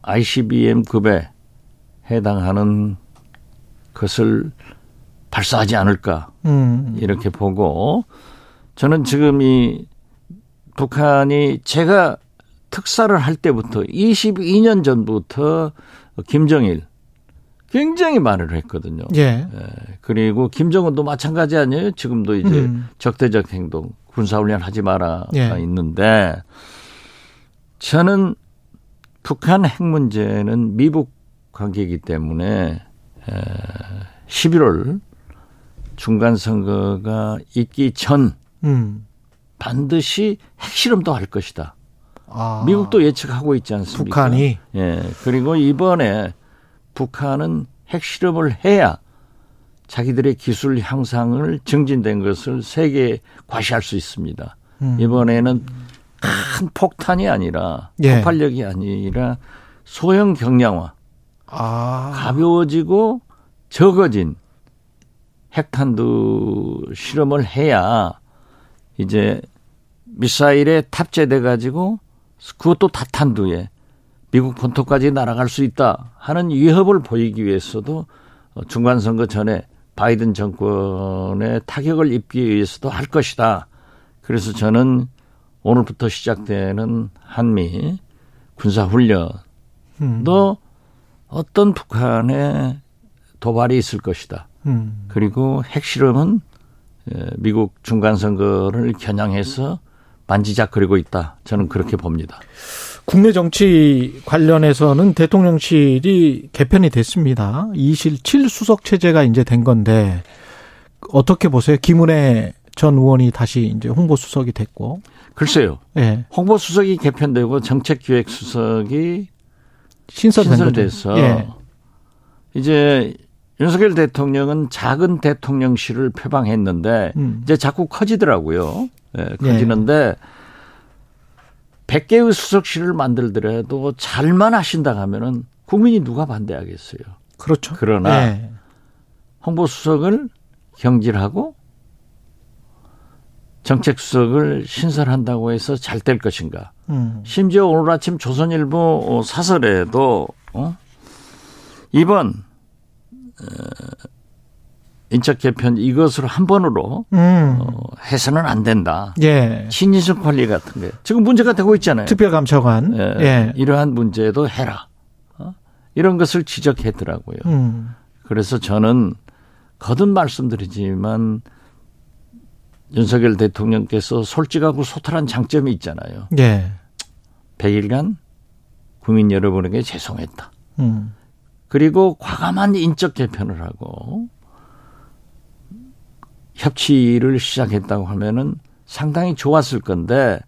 ICBM급에 해당하는 것을 발사하지 않을까 음. 이렇게 보고 저는 지금 이 북한이 제가 특사를 할 때부터 22년 전부터 김정일 굉장히 말을 했거든요. 예. 예. 그리고 김정은도 마찬가지 아니에요? 지금도 이제 음. 적대적 행동, 군사훈련 하지 마라 예. 있는데 저는 북한 핵 문제는 미국 관계이기 때문에 11월 중간 선거가 있기 전 음. 반드시 핵실험도 할 것이다. 아. 미국도 예측하고 있지 않습니까? 북한이 예. 그리고 이번에 북한은 핵실험을 해야 자기들의 기술 향상을 증진된 것을 세계에 과시할 수 있습니다. 음. 이번에는 큰 폭탄이 아니라 예. 폭발력이 아니라 소형 경량화, 아. 가벼워지고 적어진 핵탄두 실험을 해야 이제 미사일에 탑재돼 가지고 그것도 다탄두에 미국 본토까지 날아갈 수 있다 하는 위협을 보이기 위해서도 중간 선거 전에 바이든 정권의 타격을 입기 위해서도 할 것이다. 그래서 저는 오늘부터 시작되는 한미 군사 훈련도 음. 어떤 북한의 도발이 있을 것이다. 음. 그리고 핵실험은 미국 중간 선거를 겨냥해서 만지작거리고 있다. 저는 그렇게 봅니다. 국내 정치 관련해서는 대통령실이 개편이 됐습니다. 2실 7수석 체제가 이제 된 건데 어떻게 보세요? 김은혜 전 의원이 다시 이제 홍보 수석이 됐고. 글쎄요. 예. 홍보수석이 개편되고 정책기획수석이 신설돼서 예. 이제 윤석열 대통령은 작은 대통령실을 표방했는데 음. 이제 자꾸 커지더라고요. 예, 커지는데 예. 100개의 수석실을 만들더라도 잘만 하신다 하면은 국민이 누가 반대하겠어요. 그렇죠. 그러나 예. 홍보수석을 경질하고 정책 수석을 신설한다고 해서 잘 될 것인가? 음. 심지어 오늘 아침 조선일보 사설에도 어? 이번 어, 인적 개편 이것으로 한 번으로 음. 어, 해서는 안 된다. 예. 친인적 관리 같은 게 지금 문제가 되고 있잖아요. 특별감찰관. 예. 예. 이러한 문제도 해라. 어? 이런 것을 지적했더라고요. 음. 그래서 저는 거듭 말씀드리지만 윤석열 대통령께서 솔직하고 소탈한 장점이 있잖아요. 예. 100일간 국민 여러분에게 죄송했다. 음. 그리고 과감한 인적 개편을 하고 협치를 시작했다고 하면은 상당히 좋았을 건데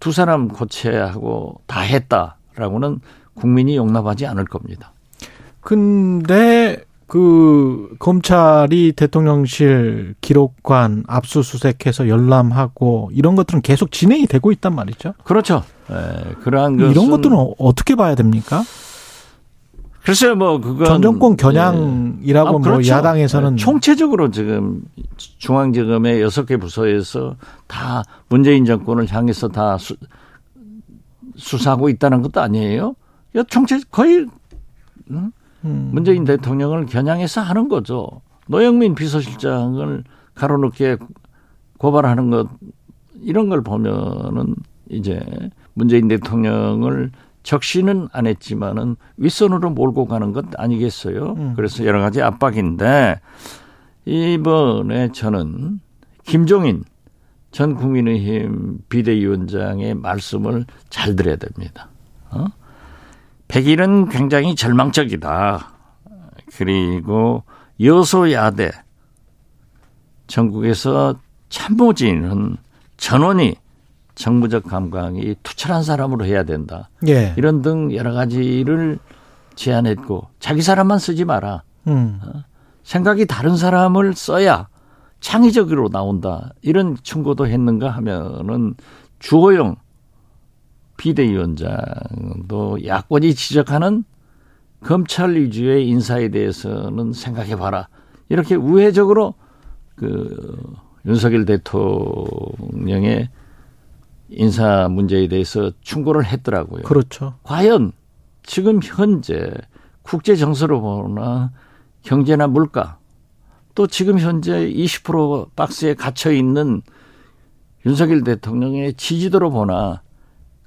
두 사람 고체하고 다 했다라고는 국민이 용납하지 않을 겁니다. 근데 그 검찰이 대통령실 기록관 압수수색해서 열람하고 이런 것들은 계속 진행이 되고 있단 말이죠. 그렇죠. 네, 그러한 이런 것들은 어떻게 봐야 됩니까? 글쎄요, 뭐 그건 전 정권 겨냥이라고 네. 아, 뭐 그렇죠. 뭐 야당에서는 네. 총체적으로 지금 중앙지검의 여섯 개 부서에서 다 문재인 정권을 향해서 다 수, 수사하고 있다는 것도 아니에요. 총체 거의 응? 음. 문재인 대통령을 겨냥해서 하는 거죠. 노영민 비서실장을 가로놓게 고발하는 것 이런 걸 보면은 이제 문재인 대통령을 적시는 안 했지만은 윗선으로 몰고 가는 것 아니겠어요? 음. 그래서 여러 가지 압박인데 이번에 저는 김종인 전 국민의힘 비대위원장의 말씀을 잘 들어야 됩니다. 어? 100일은 굉장히 절망적이다. 그리고 여소야대 전국에서 참모진은 전원이 정부적 감각이 투철한 사람으로 해야 된다. 예. 이런 등 여러 가지를 제안했고 자기 사람만 쓰지 마라. 음. 어? 생각이 다른 사람을 써야 창의적으로 나온다. 이런 충고도 했는가 하면은 주호영 비대위원장도 야권이 지적하는 검찰 위주의 인사에 대해서는 생각해 봐라. 이렇게 우회적으로 그 윤석열 대통령의 인사 문제에 대해서 충고를 했더라고요. 그렇죠. 과연 지금 현재 국제 정서로 보나 경제나 물가 또 지금 현재 20% 박스에 갇혀 있는 윤석열 대통령의 지지도로 보나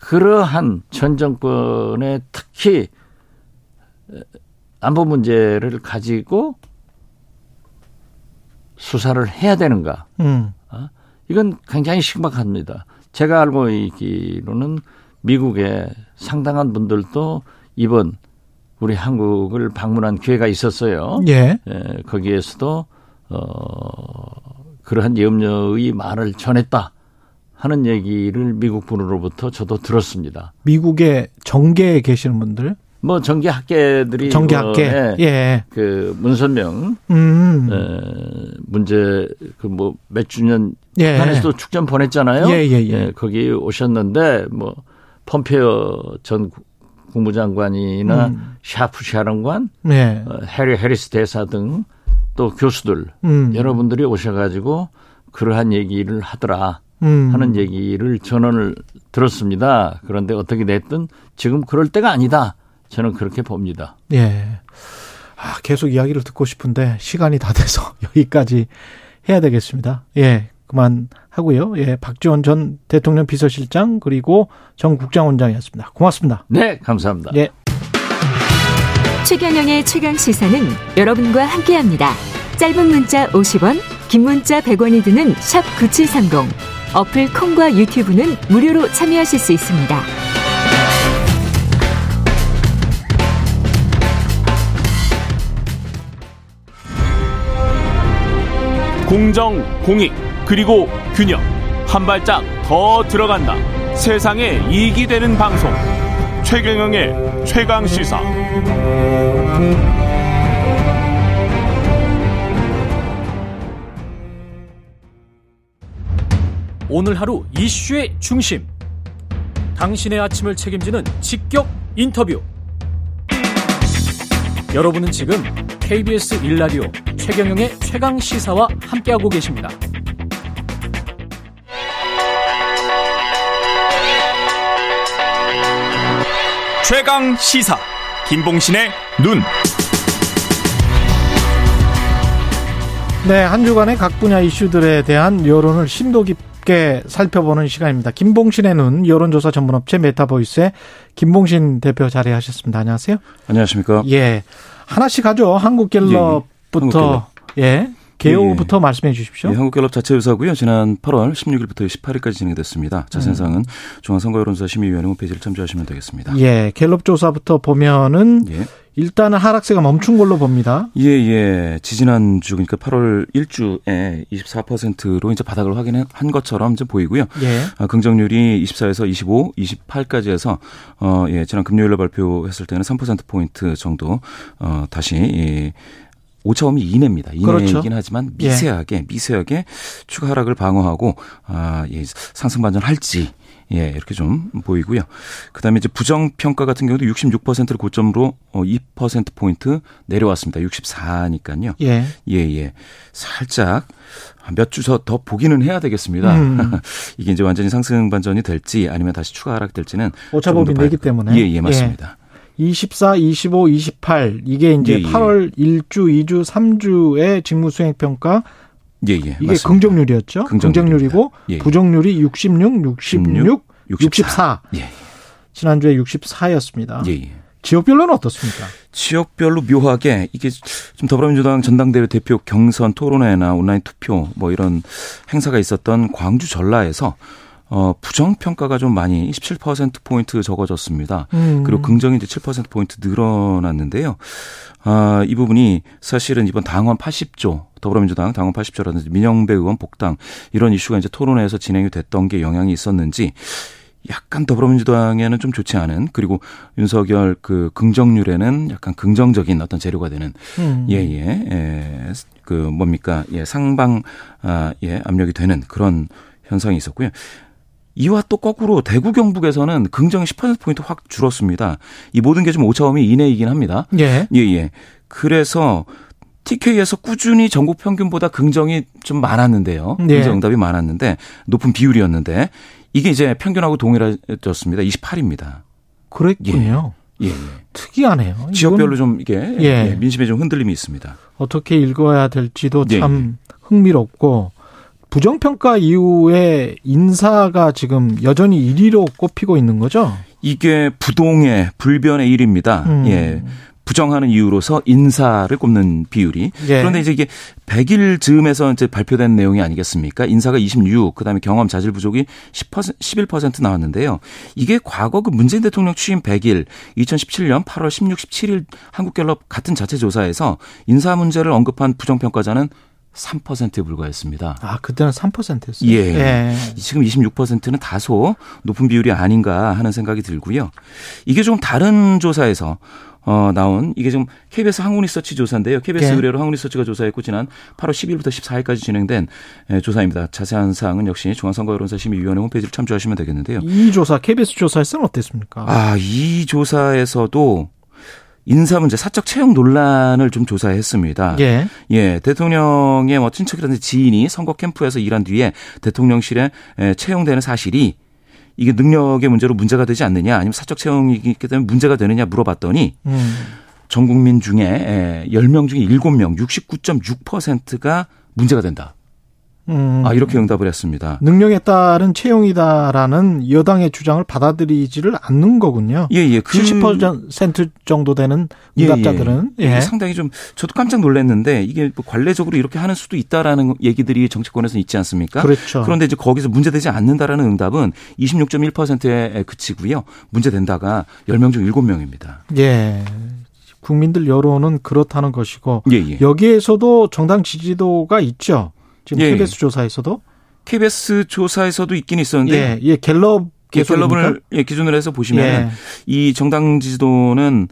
그러한 전 정권의 특히 안보 문제를 가지고 수사를 해야 되는가? 음. 어? 이건 굉장히 심각합니다. 제가 알고 있기로는 미국의 상당한 분들도 이번 우리 한국을 방문한 기회가 있었어요. 예. 예 거기에서도 어 그러한 염려의 말을 전했다. 하는 얘기를 미국 분으로부터 저도 들었습니다. 미국의 정계에 계시는 분들? 뭐 정계 학계들이 정계 학계 뭐, 예. 예. 그 문선명 음. 에, 문제 그 뭐 몇 주년 예. 북한에서도 축전 보냈잖아요. 예, 예, 예. 예, 거기 오셨는데 뭐 폼페이오 전 국무장관이나 음. 샤프 사령관, 예. 어, 해리 해리스 대사 등 또 교수들 음. 여러분들이 오셔가지고 그러한 얘기를 하더라. 음. 하는 얘기를 전언을 들었습니다. 그런데 어떻게 됐든 지금 그럴 때가 아니다. 저는 그렇게 봅니다. 예. 아, 계속 이야기를 듣고 싶은데 시간이 다 돼서 여기까지 해야 되겠습니다. 예. 그만 하고요. 예. 박지원 전 대통령 비서실장 그리고 정 국장원장이었습니다. 고맙습니다. 네, 감사합니다. 예. 최경영의 최강 시사는 여러분과 함께합니다. 짧은 문자 50원, 긴 문자 100원이 드는 샵 9730. 어플 콩과 유튜브는 무료로 참여하실 수 있습니다. 공정, 공익, 그리고 균형. 한 발짝 더 들어간다. 세상에 이익이 되는 방송. 최경영의 최강 시사. 오늘 하루 이슈의 중심. 당신의 아침을 책임지는 직격 인터뷰. 여러분은 지금 KBS 1라디오 최경영의 최강 시사와 함께하고 계십니다. 최강 시사 김봉신의 눈. 네, 한 주간의 각 분야 이슈들에 대한 여론을 심도 깊게 살펴보는 시간입니다. 김봉신의 눈 여론조사 전문업체 메타보이스의 김봉신 대표 자리하셨습니다. 안녕하세요. 안녕하십니까? 예. 하나씩 하죠. 한국갤럽부터 예. 예. 예. 개요부터 예, 예. 말씀해 주십시오. 예, 한국갤럽 자체 조사고요. 지난 8월 16일부터 18일까지 진행됐습니다. 자세한 사항은 음. 중앙선거여론조사 심의위원회 홈페이지를 참조하시면 되겠습니다. 예, 갤럽 조사부터 보면은 예. 일단은 하락세가 멈춘 걸로 봅니다. 예, 예. 지지난 주 그러니까 8월 1주에 24%로 이제 바닥을 확인한 것처럼 좀 보이고요. 예. 아, 긍정률이 24에서 25, 28까지 해서 어, 예, 지난 금요일에 발표했을 때는 3% 포인트 정도 어, 다시 이 오차범위 이내입니다. 이내이긴 그렇죠. 하지만 예. 미세하게 예. 미세하게 추가 하락을 방어하고 아, 예, 상승 반전할지 예, 이렇게 좀 보이고요. 그다음에 이제 부정 평가 같은 경우도 66%를 고점으로 어2% 포인트 내려왔습니다. 64니까요. 예. 예, 예. 살짝 몇 주 더 보기는 해야 되겠습니다. 음. 이게 이제 완전히 상승 반전이 될지 아니면 다시 추가 하락 될지는 오차범위 내기 때문에 예, 예, 맞습니다. 예. 24, 25, 28 이게 이제 예, 예. 8월 1주, 2주, 3주의 직무 수행 평가 예, 예. 이게 맞습니다. 긍정률이었죠. 긍정률이고 예, 예. 부정률이 66, 66, 66 64. 예. 지난주에 64였습니다. 예, 예. 지역별로는 어떻습니까? 지역별로 묘하게 이게 좀 더불어민주당 전당대회 대표 경선 토론회나 온라인 투표 뭐 이런 행사가 있었던 광주 전라에서 어, 부정평가가 좀 많이 17%포인트 적어졌습니다. 음. 그리고 긍정이 이제 7%포인트 늘어났는데요. 아, 이 부분이 사실은 이번 당원 80조, 더불어민주당 당원 80조라든지 민영배 의원 복당 이런 이슈가 이제 토론회에서 진행이 됐던 게 영향이 있었는지 약간 더불어민주당에는 좀 좋지 않은 그리고 윤석열 그 긍정률에는 약간 긍정적인 어떤 재료가 되는 음. 예, 예, 예, 그 뭡니까 예, 상방 아, 예, 압력이 되는 그런 현상이 있었고요. 이와 또 거꾸로 대구 경북에서는 긍정이 10%포인트 확 줄었습니다. 이 모든 게 좀 오차범위 이내이긴 합니다. 예. 예, 예. 그래서 TK에서 꾸준히 전국 평균보다 긍정이 좀 많았는데요. 예. 긍정 응답이 많았는데 높은 비율이었는데 이게 이제 평균하고 동일해졌습니다. 28입니다. 그랬군요. 예. 예. 특이하네요. 지역별로 좀 이게 예. 예. 민심에 좀 흔들림이 있습니다. 어떻게 읽어야 될지도 예, 참 흥미롭고 부정평가 이후에 인사가 지금 여전히 1위로 꼽히고 있는 거죠? 이게 부동의 불변의 일입니다. 음. 예. 부정하는 이유로서 인사를 꼽는 비율이. 예. 그런데 이제 이게 100일 즈음에서 이제 발표된 내용이 아니겠습니까? 인사가 26, 그다음에 경험 자질 부족이 10% 11% 나왔는데요. 이게 과거 그 문재인 대통령 취임 100일 2017년 8월 16, 17일 한국갤럽 같은 자체 조사에서 인사 문제를 언급한 부정 평가자는 3%에 불과했습니다. 아, 그때는 3%였어요? 예. 예. 지금 26%는 다소 높은 비율이 아닌가 하는 생각이 들고요. 이게 좀 다른 조사에서 어, 나온 이게 좀 KBS 한국리서치 조사인데요. KBS 예. 의뢰로 한국리서치가 조사했고 지난 8월 10일부터 14일까지 진행된 예, 조사입니다. 자세한 사항은 역시 중앙선거여론사심의위원회 홈페이지를 참조하시면 되겠는데요. 이 조사 KBS 조사에서는 어땠습니까? 아, 이 조사에서도 인사 문제, 사적 채용 논란을 좀 조사했습니다. 예. 예, 대통령의 뭐 친척이라든지 지인이 선거 캠프에서 일한 뒤에 대통령실에 채용되는 사실이 이게 능력의 문제로 문제가 되지 않느냐, 아니면 사적 채용이기 때문에 문제가 되느냐 물어봤더니 음. 전 국민 중에 10명 중에 7명, 69.6%가 문제가 된다. 음. 아, 이렇게 응답을 했습니다. 능력에 따른 채용이다라는 여당의 주장을 받아들이지를 않는 거군요. 예, 예. 그70% 정도 되는 응답자들은. 예, 예. 예. 상당히 좀 저도 깜짝 놀랐는데 이게 뭐 관례적으로 이렇게 하는 수도 있다라는 얘기들이 정치권에서 있지 않습니까? 그렇죠. 그런데 이제 거기서 문제되지 않는다라는 응답은 26.1%에 그치고요. 문제된다가 10명 중 7명입니다. 예. 국민들 여론은 그렇다는 것이고 예, 예. 여기에서도 정당 지지도가 있죠. 지금 예. KBS 조사에서도 KBS 조사에서도 있긴 있었는데 예, 예 갤럽 예, 갤럽을 예, 기준으로 해서 보시면 예. 이 정당 지지도는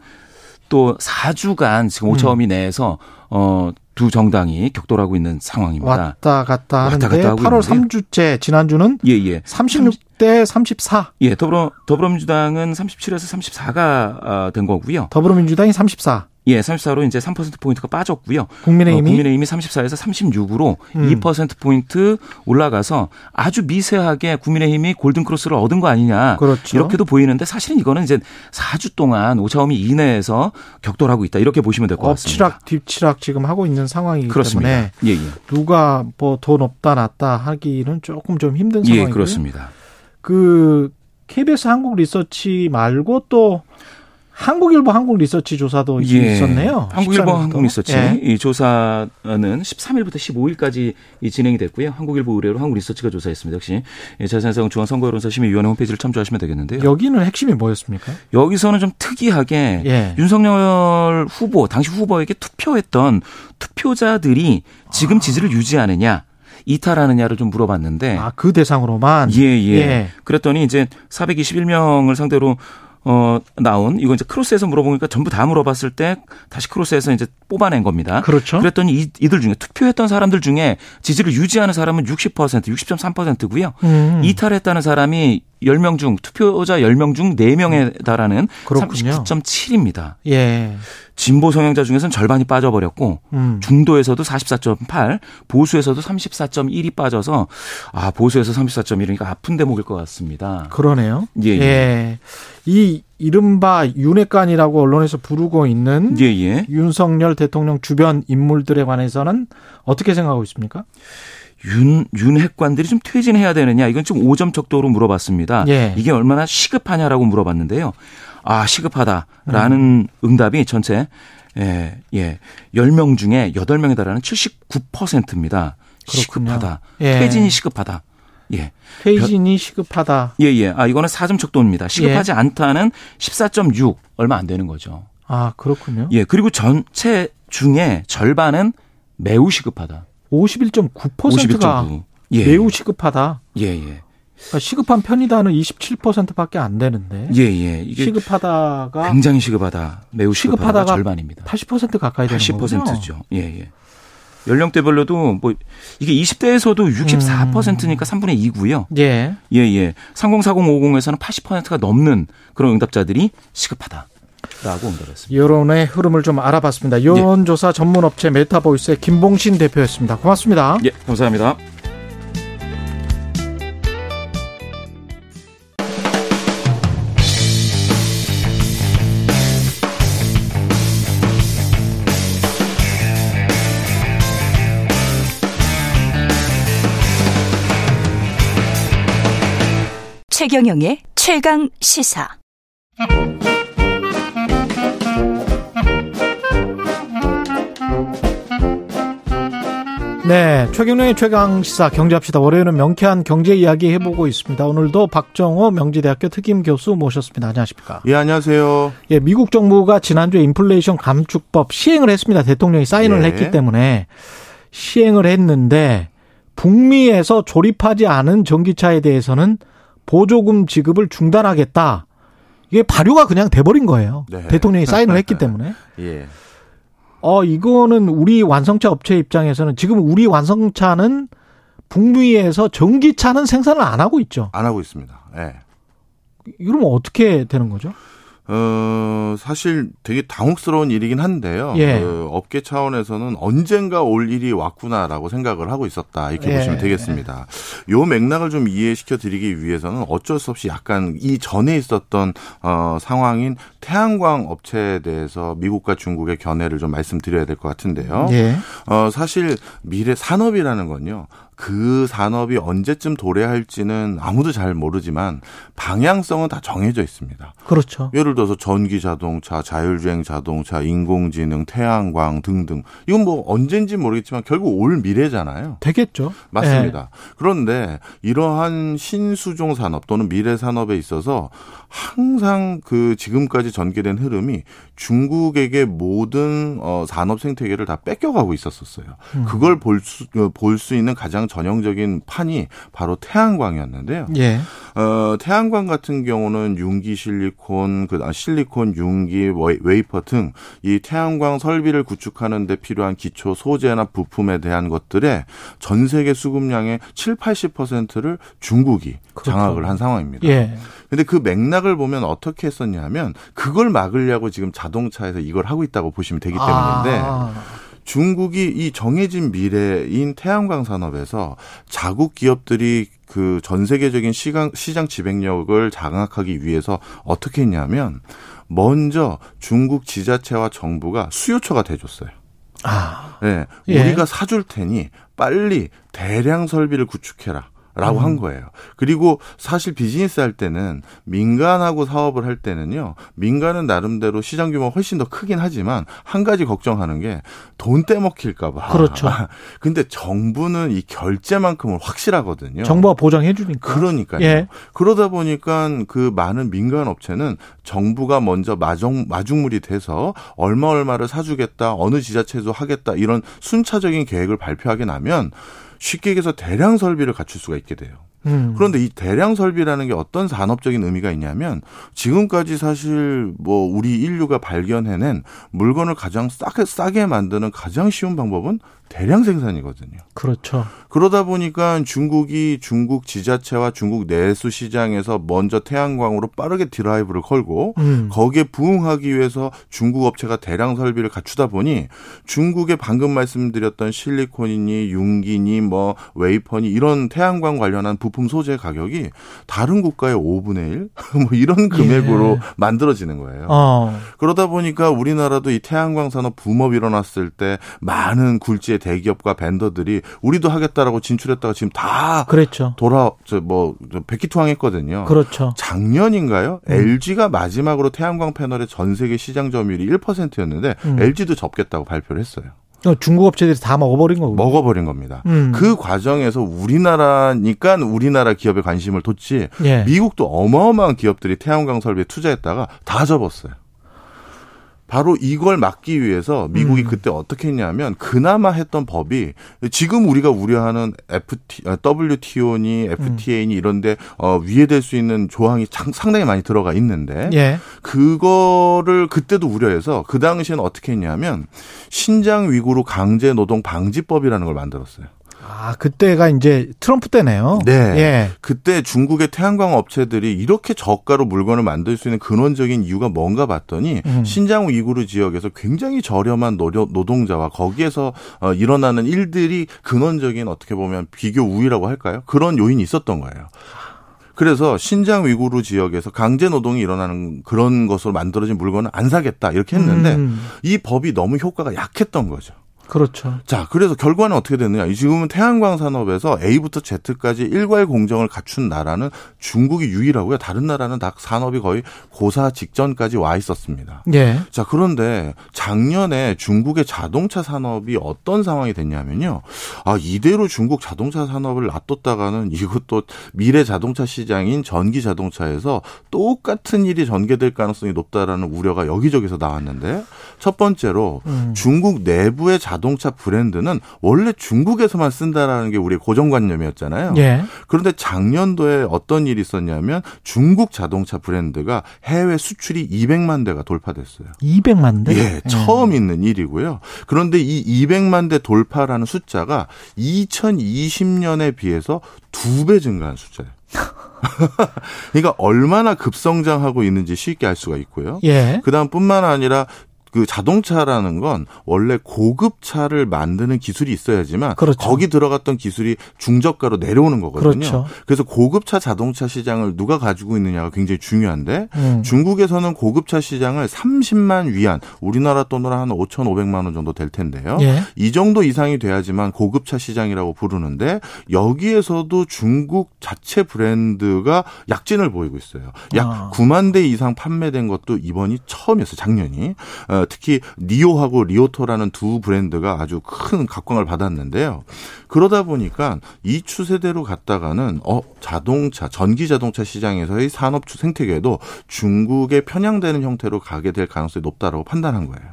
또 4주간 지금 오차범위 음. 내에서 어, 두 정당이 격돌하고 있는 상황입니다. 왔다 갔다 하는데 갔다 8월 3주째 지난주는 예, 예. 36대 34. 예, 더불어 더불어민주당은 37에서 34가 된 거고요. 더불어민주당이 34. 예, 34로 이제 3%포인트가 빠졌고요. 국민의힘이? 어, 국민의힘이 34에서 36으로 음. 2%포인트 올라가서 아주 미세하게 국민의힘이 골든크로스를 얻은 거 아니냐. 그렇죠. 이렇게도 보이는데 사실은 이거는 이제 4주 동안 오차범위 이내에서 격돌하고 있다. 이렇게 보시면 될 것 같습니다. 엎치락 뒤치락 지금 하고 있는 상황이기 그렇습니다. 때문에 예, 예. 누가 뭐돈 없다 놨다 하기는 조금 좀 힘든 상황이고요. 예, 그렇습니다. 그 KBS 한국 리서치 말고 또 한국일보 한국 리서치 조사도 예. 있었네요. 한국일보 한국 리서치 예. 이 조사는 13일부터 15일까지 진행이 됐고요. 한국일보 의뢰로 한국 리서치가 조사했습니다. 역시 자세한 중앙선거여론사 심의위원회 홈페이지를 참조하시면 되겠는데요. 여기는 핵심이 뭐였습니까? 여기서는 좀 특이하게 예. 윤석열 후보 당시 후보에게 투표했던 투표자들이 지금 지지를 유지하느냐 이탈하느냐를 좀 물어봤는데 아 그 대상으로만 예, 예 예. 그랬더니 이제 421명을 상대로 어, 나온, 이거 이제 크로스에서 물어보니까 전부 다 물어봤을 때 다시 크로스에서 이제 뽑아낸 겁니다. 그렇죠. 그랬더니 이, 이들 중에 투표했던 사람들 중에 지지를 유지하는 사람은 60%, 60.3%고요. 음. 이탈했다는 사람이 10명 중, 투표자 10명 중 4명에 달하는 39.7입니다. 예. 진보 성향자 중에서는 절반이 빠져버렸고 음. 중도에서도 44.8, 보수에서도 34.1이 빠져서 아 보수에서 34.1이니까 아픈 대목일 것 같습니다. 그러네요. 예. 예. 예. 이 이른바 윤핵관이라고 언론에서 부르고 있는 예, 예. 윤석열 대통령 주변 인물들에 관해서는 어떻게 생각하고 있습니까? 윤, 윤 핵관들이 좀 퇴진해야 되느냐, 이건 좀 5점 척도로 물어봤습니다. 예. 이게 얼마나 시급하냐라고 물어봤는데요. 아, 시급하다라는 음. 응답이 전체, 예, 예, 10명 중에 8명에 달하는 79%입니다. 그렇군요. 시급하다. 예. 퇴진이 시급하다. 예. 퇴진이 시급하다. 예, 예. 아, 이거는 4점 척도입니다. 시급하지 예. 않다는 14.6 얼마 안 되는 거죠. 아, 그렇군요. 예. 그리고 전체 중에 절반은 매우 시급하다. 51.9%가 51.9. 예. 매우 시급하다. 예, 예. 그러니까 시급한 편이다는 27%밖에 안 되는데. 예, 예. 이게 시급하다가 굉장히 시급하다. 매우 시급하다가 절반입니다. 80% 가까이 되는 80%죠. 예, 예. 연령대별로도 뭐 이게 20대에서도 64%니까 음. 3분의 2고요. 예. 예, 예. 304050에서는 80%가 넘는 그런 응답자들이 시급하다. 라고 응답했습니다. 여론의 흐름을 좀 알아봤습니다. 여론조사 예. 전문 업체 메타보이스의 김봉신 대표였습니다. 고맙습니다. 예, 감사합니다. 최경영의 최강 시사. 네, 최경영의 최강 시사 경제합시다. 월요일은 명쾌한 경제 이야기 해보고 있습니다. 오늘도 박정호 명지대학교 특임 교수 모셨습니다. 안녕하십니까? 예, 안녕하세요. 예, 미국 정부가 지난주에 인플레이션 감축법 시행을 했습니다. 대통령이 사인을 예. 했기 때문에 시행을 했는데 북미에서 조립하지 않은 전기차에 대해서는 보조금 지급을 중단하겠다. 이게 발효가 그냥 돼버린 거예요. 네. 대통령이 사인을 했기 때문에. 예. 어, 이거는 우리 완성차 업체 입장에서는 지금 우리 완성차는 북미에서 전기차는 생산을 안 하고 있죠. 안 하고 있습니다. 예. 이러면 어떻게 되는 거죠? 어, 사실 되게 당혹스러운 일이긴 한데요. 예. 그 업계 차원에서는 언젠가 올 일이 왔구나라고 생각을 하고 있었다. 이렇게 예. 보시면 되겠습니다. 요 맥락을 좀 이해시켜 드리기 위해서는 어쩔 수 없이 약간 이 전에 있었던 어, 상황인 태양광 업체에 대해서 미국과 중국의 견해를 좀 말씀드려야 될 것 같은데요. 예. 어, 사실 미래 산업이라는 건요. 그 산업이 언제쯤 도래할지는 아무도 잘 모르지만 방향성은 다 정해져 있습니다. 그렇죠. 예를 들어서 전기 자동차, 자율주행 자동차, 인공지능, 태양광 등등. 이건 뭐 언젠지 모르겠지만 결국 올 미래잖아요. 되겠죠. 맞습니다. 네. 그런데 이러한 신수종 산업 또는 미래 산업에 있어서 항상 그 지금까지 전개된 흐름이 중국에게 모든 어 산업 생태계를 다 뺏겨가고 있었었어요. 음. 그걸 볼 수 볼 수 있는 가장 전형적인 판이 바로 태양광이었는데요. 예. 어, 태양광 같은 경우는 융기 실리콘, 그 아, 실리콘, 융기, 웨이퍼 등 이 태양광 설비를 구축하는 데 필요한 기초 소재나 부품에 대한 것들에 전 세계 수급량의 7, 80%를 중국이 그렇죠. 장악을 한 상황입니다. 예. 근데 그 맥락을 보면 어떻게 했었냐면 그걸 막으려고 지금 자동차에서 이걸 하고 있다고 보시면 되기 때문인데 아. 중국이 이 정해진 미래인 태양광 산업에서 자국 기업들이 그 전 세계적인 시장, 시장 지배력을 장악하기 위해서 어떻게 했냐면 먼저 중국 지자체와 정부가 수요처가 돼줬어요. 아. 네. 예. 우리가 사줄 테니 빨리 대량 설비를 구축해라. 라고 음. 한 거예요. 그리고 사실 비즈니스 할 때는 민간하고 사업을 할 때는요. 민간은 나름대로 시장 규모가 훨씬 더 크긴 하지만 한 가지 걱정하는 게 돈 떼먹힐까 봐. 그렇죠. 근데 정부는 이 결제만큼은 확실하거든요. 정부가 보장해 주니까. 그러니까요. 예. 그러다 보니까 그 많은 민간 업체는 정부가 먼저 마중 마중물이 돼서 얼마 얼마를 사주겠다. 어느 지자체도 하겠다. 이런 순차적인 계획을 발표하게 나면 쉽게 얘기해서 대량 설비를 갖출 수가 있게 돼요. 음. 그런데 이 대량 설비라는 게 어떤 산업적인 의미가 있냐면 지금까지 사실 뭐 우리 인류가 발견해낸 물건을 가장 싸게 싸게 만드는 가장 쉬운 방법은 대량 생산이거든요. 그렇죠. 그러다 보니까 중국이 중국 지자체와 중국 내수 시장에서 먼저 태양광으로 빠르게 드라이브를 걸고 음. 거기에 부응하기 위해서 중국 업체가 대량 설비를 갖추다 보니 중국의 방금 말씀드렸던 실리콘이니 융기니 뭐 웨이퍼니 이런 태양광 관련한 부품 소재 가격이 다른 국가의 5분의 1? 뭐 이런 금액으로 예. 만들어지는 거예요. 어. 그러다 보니까 우리나라도 이 태양광 산업 붐업 일어났을 때 많은 굴지의 대기업과 벤더들이 우리도 하겠다라고 진출했다가 지금 다 그랬죠. 돌아 저뭐 백기투항했거든요. 그렇죠. 작년인가요? 음. LG가 마지막으로 태양광 패널의 전 세계 시장 점유율이 1%였는데 음. LG도 접겠다고 발표를 했어요. 어, 중국 업체들이 다 먹어버린 거고. 먹어버린 겁니다. 음. 그 과정에서 우리나라니까 우리나라 기업에 관심을 뒀지 예. 미국도 어마어마한 기업들이 태양광 설비에 투자했다가 다 접었어요. 바로 이걸 막기 위해서 미국이 음. 그때 어떻게 했냐면 그나마 했던 법이 지금 우리가 우려하는 FT, WTO니 FTA니 음. 이런데 어, 위에될 수 있는 조항이 상당히 많이 들어가 있는데 예. 그거를 그때도 우려해서 그 당시에는 어떻게 했냐면 신장 위구르 강제 노동 방지법이라는 걸 만들었어요. 아, 그때가 이제 트럼프 때네요. 네. 예. 그때 중국의 태양광 업체들이 이렇게 저가로 물건을 만들 수 있는 근원적인 이유가 뭔가 봤더니 음. 신장 위구르 지역에서 굉장히 저렴한 노동자와 거기에서 어, 일어나는 일들이 근원적인 어떻게 보면 비교 우위라고 할까요? 그런 요인이 있었던 거예요. 그래서 신장 위구르 지역에서 강제 노동이 일어나는 그런 것으로 만들어진 물건을 안 사겠다 이렇게 했는데 음. 이 법이 너무 효과가 약했던 거죠. 그렇죠. 자, 그래서 결과는 어떻게 됐느냐. 지금은 태양광 산업에서 A부터 Z까지 일괄 공정을 갖춘 나라는 중국이 유일하고요. 다른 나라는 다 산업이 거의 고사 직전까지 와 있었습니다. 예. 자, 그런데 작년에 중국의 자동차 산업이 어떤 상황이 됐냐면요. 아, 이대로 중국 자동차 산업을 놔뒀다가는 이것도 미래 자동차 시장인 전기 자동차에서 똑같은 일이 전개될 가능성이 높다라는 우려가 여기저기서 나왔는데 첫 번째로 음. 중국 내부의 자동차 자동차 브랜드는 원래 중국에서만 쓴다라는 게 우리의 고정관념이었잖아요. 예. 그런데 작년도에 어떤 일이 있었냐면 중국 자동차 브랜드가 해외 수출이 200만 대가 돌파됐어요. 200만 대? 예, 처음 예. 있는 일이고요. 그런데 이 200만 대 돌파라는 숫자가 2020년에 비해서 두 배 증가한 숫자예요. 그러니까 얼마나 급성장하고 있는지 쉽게 알 수가 있고요. 예. 그다음 뿐만 아니라 그 자동차라는 건 원래 고급 차를 만드는 기술이 있어야지만 그렇죠. 거기 들어갔던 기술이 중저가로 내려오는 거거든요. 그렇죠. 그래서 고급차 자동차 시장을 누가 가지고 있느냐가 굉장히 중요한데 음. 중국에서는 고급차 시장을 30만 위안 우리나라 돈으로 한 5,500만 원 정도 될 텐데요. 예. 이 정도 이상이 돼야지만 고급차 시장이라고 부르는데 여기에서도 중국 자체 브랜드가 약진을 보이고 있어요. 약 아. 9만 대 이상 판매된 것도 이번이 처음이었어요. 작년이. 어, 특히 니오하고 리오토라는 두 브랜드가 아주 큰 각광을 받았는데요. 그러다 보니까 이 추세대로 갔다가는 어 자동차 전기 자동차 시장에서의 산업 생태계도 중국에 편향되는 형태로 가게 될 가능성이 높다라고 판단한 거예요.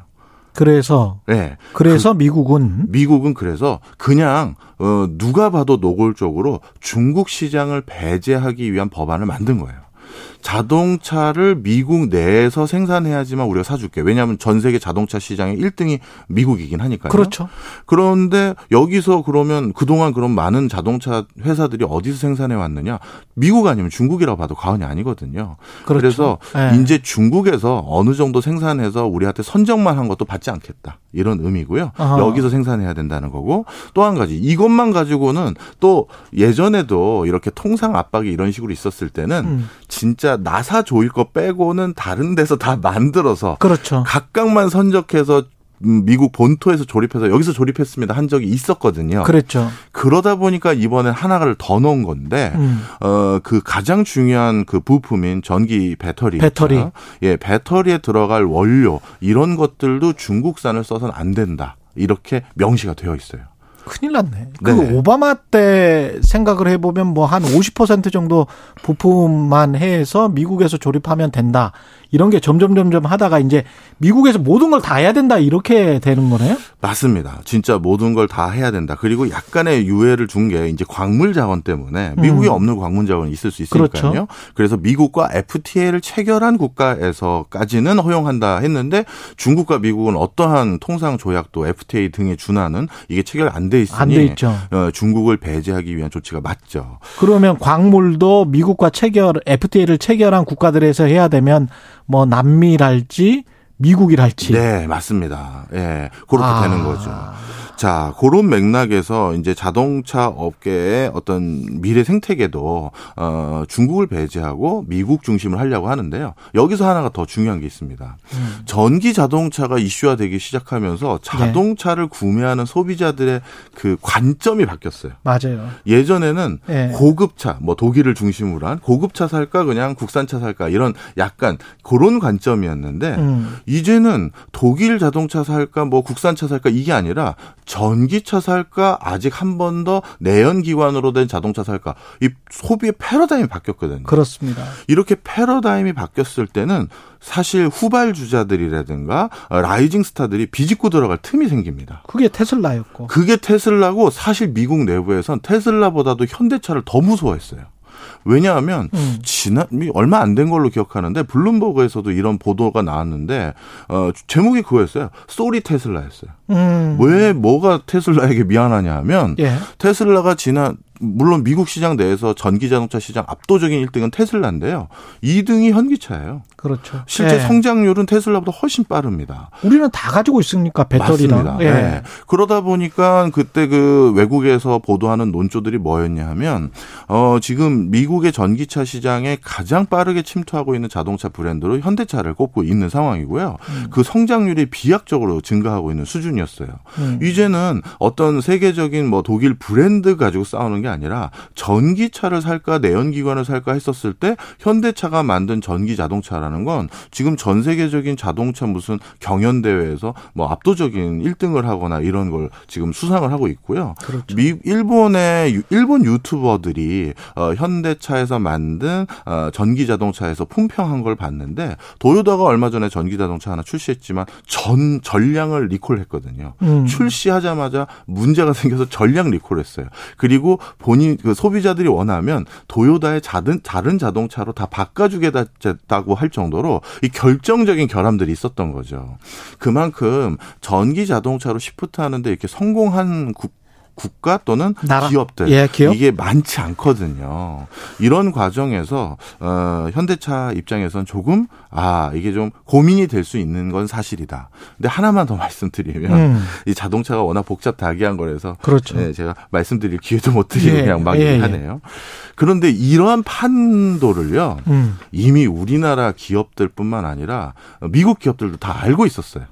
그래서 네. 그래서 그, 미국은 미국은 그래서 그냥 어 누가 봐도 노골적으로 중국 시장을 배제하기 위한 법안을 만든 거예요. 자동차를 미국 내에서 생산해야지만 우리가 사줄게. 왜냐하면 전 세계 자동차 시장의 1등이 미국이긴 하니까요. 그렇죠. 그런데 여기서 그러면 그동안 그런 많은 자동차 회사들이 어디서 생산해 왔느냐? 미국 아니면 중국이라고 봐도 과언이 아니거든요. 그렇죠. 그래서 네. 이제 중국에서 어느 정도 생산해서 우리한테 선정만 한 것도 받지 않겠다. 이런 의미고요. 아하. 여기서 생산해야 된다는 거고 또 한 가지 이것만 가지고는 또 예전에도 이렇게 통상 압박이 이런 식으로 있었을 때는 음. 진짜 나사 조일 거 빼고는 다른 데서 다 만들어서 그렇죠. 각각만 선적해서 음, 미국 본토에서 조립해서 여기서 조립했습니다 한 적이 있었거든요. 그렇죠. 그러다 보니까 이번에 하나를 더 넣은 건데 음. 어그 가장 중요한 그 부품인 전기 배터리 배터리 예 배터리에 들어갈 원료 이런 것들도 중국산을 써서는 안 된다 이렇게 명시가 되어 있어요. 큰일 났네. 그 네. 오바마 때 생각을 해보면 뭐 한 50% 정도 부품만 해서 미국에서 조립하면 된다. 이런 게 점점 점점 하다가 이제 미국에서 모든 걸 다 해야 된다 이렇게 되는 거네요? 맞습니다. 진짜 모든 걸 다 해야 된다. 그리고 약간의 유예를 준 게 이제 광물 자원 때문에 미국에 음. 없는 광물 자원이 있을 수 있으니까요. 그렇죠. 그래서 미국과 FTA를 체결한 국가에서까지는 허용한다 했는데 중국과 미국은 어떠한 통상 조약도 FTA 등에 준하는 이게 체결 안 돼 있으니 안돼 있죠. 어, 중국을 배제하기 위한 조치가 맞죠. 그러면 광물도 미국과 체결 FTA를 체결한 국가들에서 해야 되면 뭐 남미랄지 미국이랄지. 네, 맞습니다. 예, 네, 그렇게 아. 되는 거죠. 자, 그런 맥락에서 이제 자동차 업계의 어떤 미래 생태계도 어 중국을 배제하고 미국 중심을 하려고 하는데요. 여기서 하나가 더 중요한 게 있습니다. 음. 전기 자동차가 이슈화되기 시작하면서 자동차를 네. 구매하는 소비자들의 그 관점이 바뀌었어요. 맞아요. 예전에는 네. 고급차, 뭐 독일을 중심으로 한 고급차 살까 그냥 국산차 살까 이런 약간 그런 관점이었는데 음. 이제는 독일 자동차 살까 뭐 국산차 살까 이게 아니라 전기차 살까 아직 한 번 더 내연 기관으로 된 자동차 살까 이 소비의 패러다임이 바뀌었거든요. 그렇습니다. 이렇게 패러다임이 바뀌었을 때는 사실 후발 주자들이라든가 라이징 스타들이 비집고 들어갈 틈이 생깁니다. 그게 테슬라였고. 그게 테슬라고 사실 미국 내부에선 테슬라보다도 현대차를 더 무서워했어요. 왜냐하면 음. 지난 얼마 안 된 걸로 기억하는데 블룸버그에서도 이런 보도가 나왔는데 어 제목이 그거였어요. 쏘리 테슬라였어요. 음. 왜 뭐가 테슬라에게 미안하냐 하면 예. 테슬라가 지난 물론 미국 시장 내에서 전기 자동차 시장 압도적인 1등은 테슬라인데요. 2등이 현기차예요. 그렇죠. 실제 네. 성장률은 테슬라보다 훨씬 빠릅니다. 우리는 다 가지고 있으니까 배터리랑. 맞습니다. 예. 네. 그러다 보니까 그때 그 외국에서 보도하는 논조들이 뭐였냐 하면 어 지금 미국의 전기차 시장에 가장 빠르게 침투하고 있는 자동차 브랜드로 현대차를 꼽고 있는 상황이고요. 음. 그 성장률이 비약적으로 증가하고 있는 수준이 었어요. 음. 이제는 어떤 세계적인 뭐 독일 브랜드 가지고 싸우는 게 아니라 전기차를 살까 내연기관을 살까 했었을 때 현대차가 만든 전기 자동차라는 건 지금 전 세계적인 자동차 무슨 경연 대회에서 뭐 압도적인 1등을 하거나 이런 걸 지금 수상을 하고 있고요. 그렇죠. 미 일본의 일본 유튜버들이 어 현대차에서 만든 어 전기 자동차에서 품평한 걸 봤는데 도요다가 얼마 전에 전기 자동차 하나 출시했지만 전 전량을 리콜했거든요. 음. 출시하자마자 문제가 생겨서 전량 리콜 했어요. 그리고 본인 그 소비자들이 원하면 도요다의 다른 다른 자동차로 다 바꿔주겠다고 할 정도로 이 결정적인 결함들이 있었던 거죠. 그만큼 전기 자동차로 시프트 하는데 이렇게 성공한 국 국가 또는 나라. 기업들 예, 기업? 이게 많지 않거든요. 이런 과정에서 어, 현대차 입장에선 조금 아 이게 좀 고민이 될 수 있는 건 사실이다. 근데 하나만 더 말씀드리면 음. 이 자동차가 워낙 복잡 다기한 거라서 그렇죠. 네, 제가 말씀드릴 기회도 못 드리고 예, 그냥 막 예, 얘기하네요. 예. 그런데 이러한 판도를요 음. 이미 우리나라 기업들뿐만 아니라 미국 기업들도 다 알고 있었어요.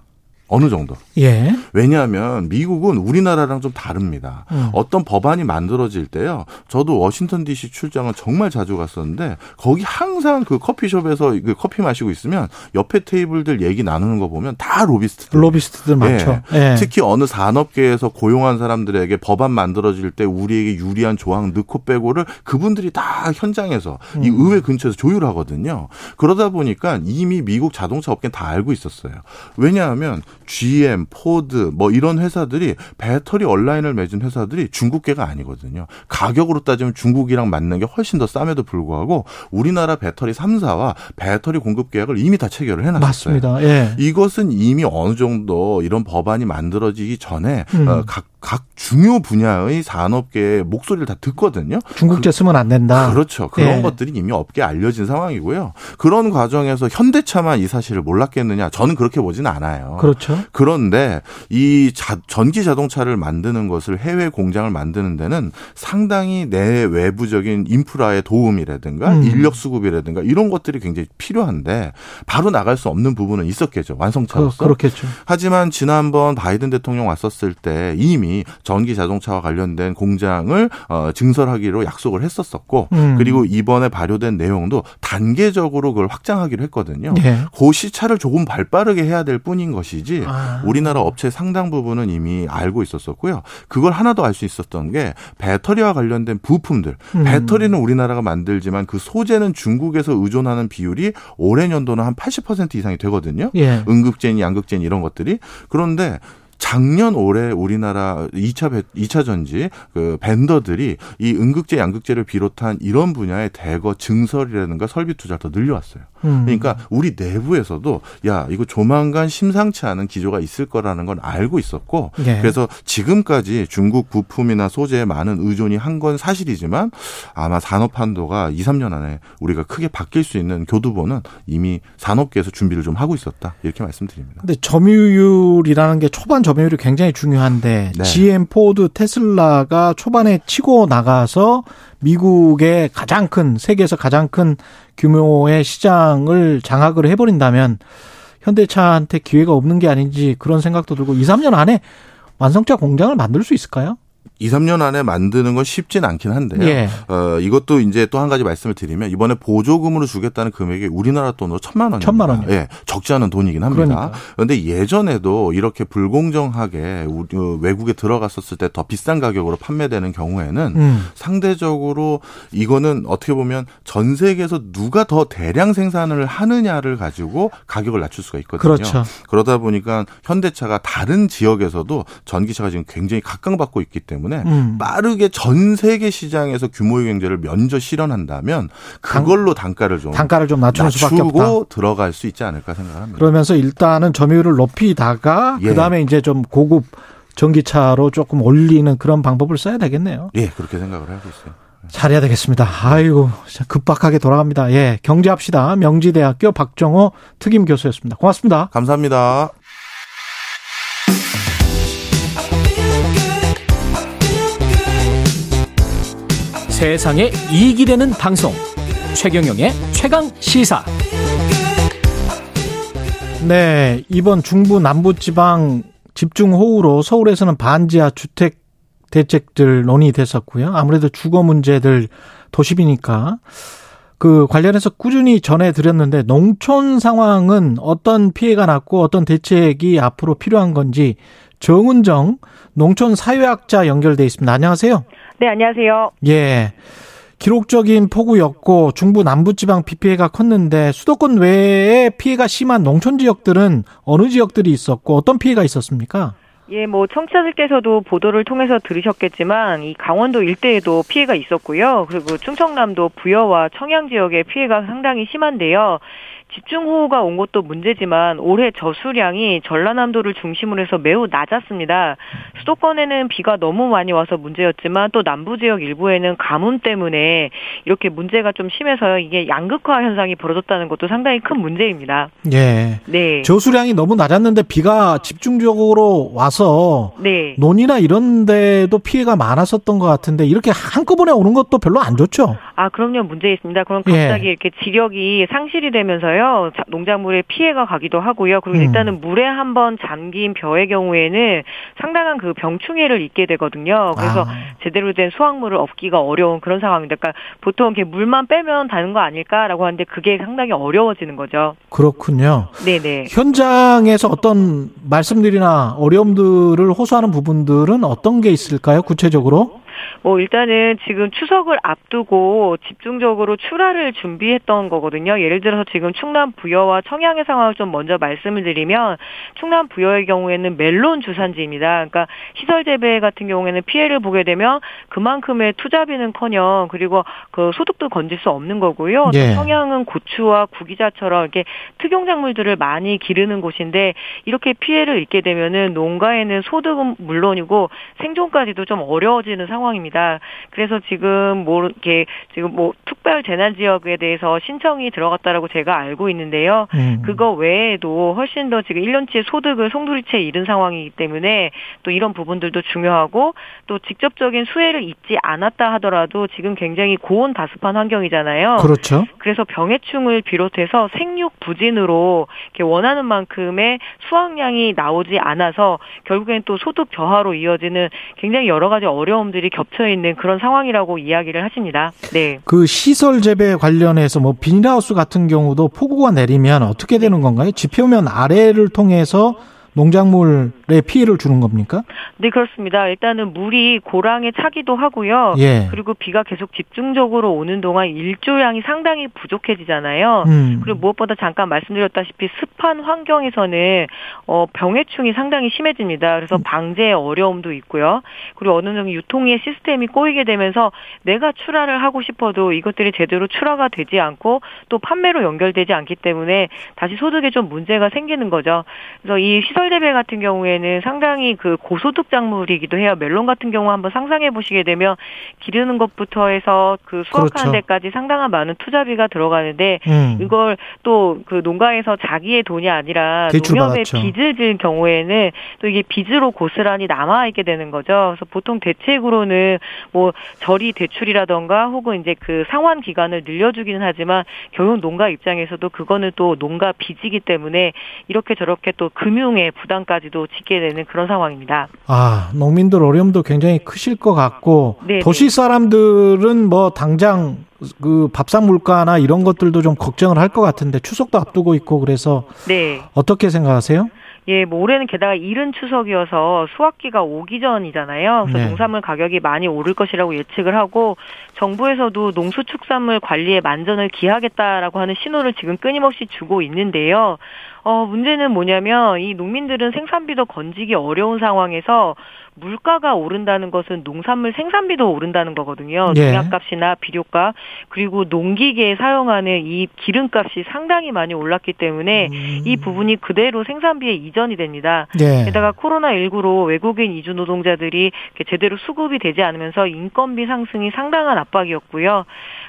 어느 정도. 예. 왜냐하면 미국은 우리나라랑 좀 다릅니다. 음. 어떤 법안이 만들어질 때요. 저도 워싱턴 D.C. 출장을 정말 자주 갔었는데 거기 항상 그 커피숍에서 그 커피 마시고 있으면 옆에 테이블들 얘기 나누는 거 보면 다 로비스트들. 로비스트들 많죠. 예. 예. 특히 어느 산업계에서 고용한 사람들에게 법안 만들어질 때 우리에게 유리한 조항 넣고 빼고를 그분들이 다 현장에서 음. 이 의회 근처에서 조율하거든요. 그러다 보니까 이미 미국 자동차 업계는 다 알고 있었어요. 왜냐하면 GM, 포드 뭐 이런 회사들이 배터리 온라인을 맺은 회사들이 중국계가 아니거든요. 가격으로 따지면 중국이랑 맺는 게 훨씬 더 쌈에도 불구하고 우리나라 배터리 3사와 배터리 공급 계약을 이미 다 체결을 해놨어요. 맞습니다. 예. 이것은 이미 어느 정도 이런 법안이 만들어지기 전에 음. 어, 각각 중요 분야의 산업계의 목소리를 다 듣거든요. 중국제 쓰면 안 된다. 그렇죠. 그런 예. 것들이 이미 업계에 알려진 상황이고요. 그런 과정에서 현대차만 이 사실을 몰랐겠느냐? 저는 그렇게 보지는 않아요. 그렇죠. 그런데 이 자, 전기 자동차를 만드는 것을 해외 공장을 만드는 데는 상당히 내 외부적인 인프라의 도움이라든가 음. 인력 수급이라든가 이런 것들이 굉장히 필요한데 바로 나갈 수 없는 부분은 있었겠죠. 완성차로서. 그, 그렇겠죠. 하지만 지난번 바이든 대통령 왔었을 때 이미 전기 자동차와 관련된 공장을 어, 증설하기로 약속을 했었었고 음. 그리고 이번에 발효된 내용도 단계적으로 그걸 확장하기로 했거든요. 네. 그 시차를 조금 발빠르게 해야 될 뿐인 것이지 아. 우리나라 업체 상당 부분은 이미 알고 있었었고요. 그걸 하나 더 알 수 있었던 게 배터리와 관련된 부품들. 음. 배터리는 우리나라가 만들지만 그 소재는 중국에서 의존하는 비율이 올해 년도는 한 80% 이상이 되거든요. 예. 음극재니 양극재니 이런 것들이. 그런데 작년 올해 우리나라 2차 배, 2차 전지 그 벤더들이 이 음극재 양극재를 비롯한 이런 분야의 대거 증설이라든가 설비 투자를 더 늘려왔어요. 음. 그러니까 우리 내부에서도 야 이거 조만간 심상치 않은 기조가 있을 거라는 건 알고 있었고 네. 그래서 지금까지 중국 부품이나 소재에 많은 의존이 한 건 사실이지만 아마 산업 판도가 2, 3년 안에 우리가 크게 바뀔 수 있는 교두보는 이미 산업계에서 준비를 좀 하고 있었다 이렇게 말씀드립니다. 근데 점유율이라는 게 초반 점유율이 굉장히 중요한데 네. GM, 포드, 테슬라가 초반에 치고 나가서 미국의 가장 큰 세계에서 가장 큰 규모의 시장을 장악을 해버린다면 현대차한테 기회가 없는 게 아닌지 그런 생각도 들고 2, 3년 안에 완성차 공장을 만들 수 있을까요? 2, 3년 안에 만드는 건 쉽진 않긴 한데요. 예. 어, 이것도 이제 또 한 가지 말씀을 드리면 이번에 보조금으로 주겠다는 금액이 우리나라 돈으로 천만 원입니다. 천만 원. 예. 적지 않은 돈이긴 합니다. 그러니까. 그런데 예전에도 이렇게 불공정하게 어, 외국에 들어갔었을 때 더 비싼 가격으로 판매되는 경우에는 음. 상대적으로 이거는 어떻게 보면 전 세계에서 누가 더 대량 생산을 하느냐를 가지고 가격을 낮출 수가 있거든요. 그렇죠. 그러다 보니까 현대차가 다른 지역에서도 전기차가 지금 굉장히 각광받고 있기 때문에 때문에 음. 빠르게 전 세계 시장에서 규모의 경제를 면접 실현한다면 그걸로 단가를 좀 단가를 좀 낮추는 수밖에 없다. 들어갈 수 있지 않을까 생각합니다. 그러면서 일단은 점유율을 높이다가 예. 그다음에 이제 좀 고급 전기차로 조금 올리는 그런 방법을 써야 되겠네요. 예, 그렇게 생각을 하고 있어요. 잘해야 되겠습니다. 아이고, 급박하게 돌아갑니다. 예, 경제합시다. 명지대학교 박정호 특임 교수였습니다. 고맙습니다. 감사합니다. 세상에 이익이 되는 방송 최경영의 최강 시사 네 이번 중부 남부지방 집중호우로 서울에서는 반지하 주택 대책들 논의됐었고요 아무래도 주거 문제들 도시비니까 그 관련해서 꾸준히 전해드렸는데 농촌 상황은 어떤 피해가 났고 어떤 대책이 앞으로 필요한 건지 정은정 농촌 사회학자 연결돼 있습니다. 안녕하세요. 네, 안녕하세요. 예. 기록적인 폭우였고 중부 남부지방 비 피해가 컸는데 수도권 외에 피해가 심한 농촌 지역들은 어느 지역들이 있었고 어떤 피해가 있었습니까? 예, 뭐 청취자들께서도 보도를 통해서 들으셨겠지만 이 강원도 일대에도 피해가 있었고요. 그리고 충청남도 부여와 청양 지역의 피해가 상당히 심한데요. 집중호우가 온 것도 문제지만 올해 저수량이 전라남도를 중심으로 해서 매우 낮았습니다. 수도권에는 비가 너무 많이 와서 문제였지만 또 남부 지역 일부에는 가뭄 때문에 이렇게 문제가 좀 심해서 이게 양극화 현상이 벌어졌다는 것도 상당히 큰 문제입니다. 예. 네. 저수량이 너무 낮았는데 비가 집중적으로 와서 네. 논이나 이런 데도 피해가 많았었던 것 같은데 이렇게 한꺼번에 오는 것도 별로 안 좋죠? 아, 그럼요. 문제 있습니다. 그럼 갑자기 예. 이렇게 지력이 상실이 되면서요. 있어요. 농작물에 피해가 가기도 하고요. 그리고 음. 일단은 물에 한번 잠긴 벼의 경우에는 상당한 그 병충해를 입게 되거든요. 그래서 아. 제대로 된 수확물을 얻기가 어려운 그런 상황입니다. 그러니까 보통 이렇게 물만 빼면 다는 거 아닐까라고 하는데 그게 상당히 어려워지는 거죠. 그렇군요. 네네. 현장에서 어떤 말씀들이나 어려움들을 호소하는 부분들은 어떤 게 있을까요? 구체적으로? 뭐 일단은 지금 추석을 앞두고 집중적으로 출하를 준비했던 거거든요. 예를 들어서 지금 충남 부여와 청양의 상황을 좀 먼저 말씀을 드리면 충남 부여의 경우에는 멜론 주산지입니다. 그러니까 시설 재배 같은 경우에는 피해를 보게 되면 그만큼의 투자비는커녕 그리고 그 소득도 건질 수 없는 거고요. 예. 청양은 고추와 구기자처럼 이렇게 특용 작물들을 많이 기르는 곳인데 이렇게 피해를 입게 되면은 농가에는 소득은 물론이고 생존까지도 좀 어려워지는 상황입니다. 그래서 지금 뭐 이렇게 지금 뭐 특별 재난 지역에 대해서 신청이 들어갔다라고 제가 알고 있는데요. 음. 그거 외에도 훨씬 더 지금 1년치의 소득을 송두리째 잃은 상황이기 때문에 또 이런 부분들도 중요하고 또 직접적인 수혜를 입지 않았다 하더라도 지금 굉장히 고온 다습한 환경이잖아요. 그렇죠. 그래서 병해충을 비롯해서 생육 부진으로 이렇게 원하는 만큼의 수확량이 나오지 않아서 결국엔 또 소득 저하로 이어지는 굉장히 여러 가지 어려움들이 겹쳐 있는 그런 상황이라고 이야기를 하십니다. 네. 그 시설 재배 관련해서 뭐 비닐하우스 같은 경우도 폭우가 내리면 어떻게 되는 건가요? 지표면 아래를 통해서 농작물에 피해를 주는 겁니까? 네, 그렇습니다. 일단은 물이 고랑에 차기도 하고요. 예. 그리고 비가 계속 집중적으로 오는 동안 일조량이 상당히 부족해지잖아요. 음. 그리고 무엇보다 잠깐 말씀드렸다시피 습한 환경에서는 어, 병해충이 상당히 심해집니다. 그래서 음. 방제에 어려움도 있고요. 그리고 어느 정도 유통의 시스템이 꼬이게 되면서 내가 출하를 하고 싶어도 이것들이 제대로 출하가 되지 않고 또 판매로 연결되지 않기 때문에 다시 소득에 좀 문제가 생기는 거죠. 그래서 이 시설 쌀대배 같은 경우에는 상당히 그 고소득 작물이기도 해요. 멜론 같은 경우 한번 상상해 보시게 되면 기르는 것부터 해서 그 수확하는 그렇죠. 데까지 상당한 많은 투자비가 들어가는데 음. 이걸 또 그 농가에서 자기의 돈이 아니라 농협에 빚을 질 경우에는 또 이게 빚으로 고스란히 남아 있게 되는 거죠. 그래서 보통 대책으로는 뭐 저리 대출이라던가 혹은 이제 그 상환 기간을 늘려주기는 하지만 결국 농가 입장에서도 그거는 또 농가 빚이기 때문에 이렇게 저렇게 또 금융에 부담까지도 짓게 되는 그런 상황입니다. 아, 농민들 어려움도 굉장히 크실 것 같고 네네. 도시 사람들은 뭐 당장 그 밥상 물가나 이런 것들도 좀 걱정을 할 것 같은데 추석도 앞두고 있고 그래서 네. 어떻게 생각하세요? 예, 뭐 올해는 게다가 이른 추석이어서 수확기가 오기 전이잖아요. 그래서 네. 농산물 가격이 많이 오를 것이라고 예측을 하고 정부에서도 농수축산물 관리에 만전을 기하겠다라고 하는 신호를 지금 끊임없이 주고 있는데요. 어, 문제는 뭐냐면 이 농민들은 생산비도 건지기 어려운 상황에서 물가가 오른다는 것은 농산물 생산비도 오른다는 거거든요. 예. 농약값이나 비료값 그리고 농기계에 사용하는 이 기름값이 상당히 많이 올랐기 때문에 음. 이 부분이 그대로 생산비에 이전이 됩니다. 예. 게다가 코로나 19로 외국인 이주 노동자들이 제대로 수급이 되지 않으면서 인건비 상승이 상당한 압박이었고요.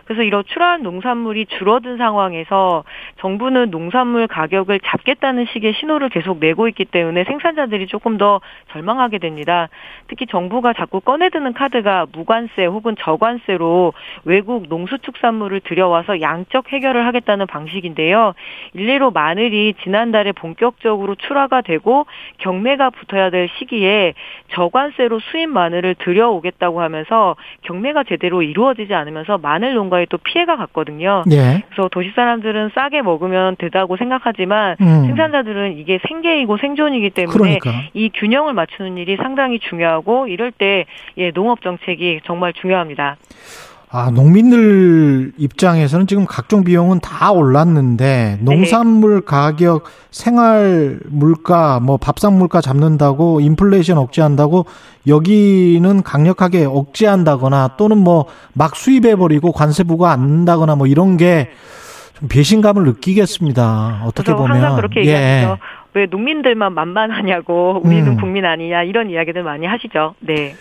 그래서 이런 출하한 농산물이 줄어든 상황에서 정부는 농산물 가격을 잡겠다는 식의 신호를 계속 내고 있기 때문에 생산자들이 조금 더 절망하게 됩니다. 특히 정부가 자꾸 꺼내드는 카드가 무관세 혹은 저관세로 외국 농수축산물을 들여와서 양적 해결을 하겠다는 방식인데요. 일례로 마늘이 지난달에 본격적으로 출하가 되고 경매가 붙어야 될 시기에 저관세로 수입 마늘을 들여오겠다고 하면서 경매가 제대로 이루어지지 않으면서 마늘 농가 에또 피해가 갔거든요. 예. 그래서 도시 사람들은 싸게 먹으면 되다고 생각하지만 음. 생산자들은 이게 생계이고 생존이기 때문에 그러니까. 이 균형을 맞추는 일이 상당히 중요하고 이럴 때 예, 농업 정책이 정말 중요합니다. 아, 농민들 입장에서는 지금 각종 비용은 다 올랐는데 농산물 가격, 생활 물가, 뭐 밥상 물가 잡는다고 인플레이션 억제한다고 여기는 강력하게 억제한다거나 또는 뭐 막 수입해 버리고 관세 부과 않는다거나 뭐 이런 게 좀 배신감을 느끼겠습니다. 어떻게 보면 항상 그렇게 얘기하죠. 예. 왜 농민들만 만만하냐고 우리는 음. 국민 아니냐 이런 이야기들 많이 하시죠. 네.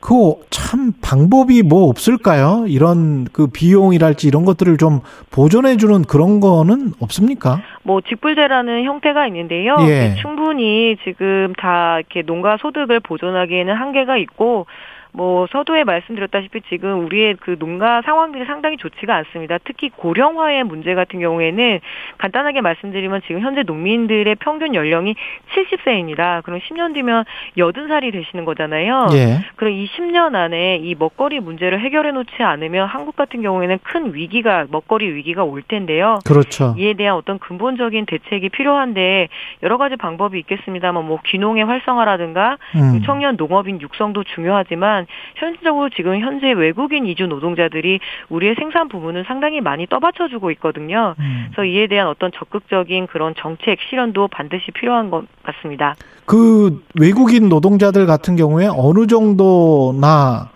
그 참 방법이 뭐 없을까요? 이런 그 비용이랄지 이런 것들을 좀 보존해 주는 그런 거는 없습니까? 뭐 직불제라는 형태가 있는데요. 예. 충분히 지금 다 이렇게 농가 소득을 보존하기에는 한계가 있고 뭐 서두에 말씀드렸다시피 지금 우리의 그 농가 상황들이 상당히 좋지가 않습니다. 특히 고령화의 문제 같은 경우에는 간단하게 말씀드리면 지금 현재 농민들의 평균 연령이 70세입니다. 그럼 10년 뒤면 80살이 되시는 거잖아요. 예. 그럼 이 10년 안에 이 먹거리 문제를 해결해 놓지 않으면 한국 같은 경우에는 큰 위기가 먹거리 위기가 올 텐데요. 그렇죠. 이에 대한 어떤 근본적인 대책이 필요한데 여러 가지 방법이 있겠습니다만 뭐 귀농의 활성화라든가 음. 청년 농업인 육성도 중요하지만 있지만 현실적으로 지금 현재 외국인 이주 노동자들이 우리의 생산 부문을 상당히 많이 떠받쳐주고 있거든요. 음. 그래서 이에 대한 어떤 적극적인 그런 정책 실현도 반드시 필요한 것 같습니다. 그 외국인 노동자들 같은 경우에 어느 정도나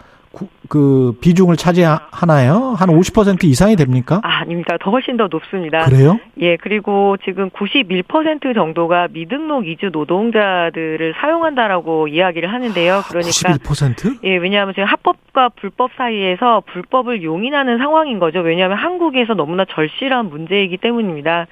그 비중을 차지하나요? 한 50% 이상이 됩니까? 아, 아닙니다. 더 훨씬 더 높습니다. 그래요? 예, 그리고 지금 91% 정도가 미등록 이주 노동자들을 사용한다라고 이야기를 하는데요. 그러니까 91%? 예, 왜냐하면 지금 합법과 불법 사이에서 불법을 용인하는 상황인 거죠. 왜냐하면 한국에서 너무나 절실한 문제이기 때문입니다.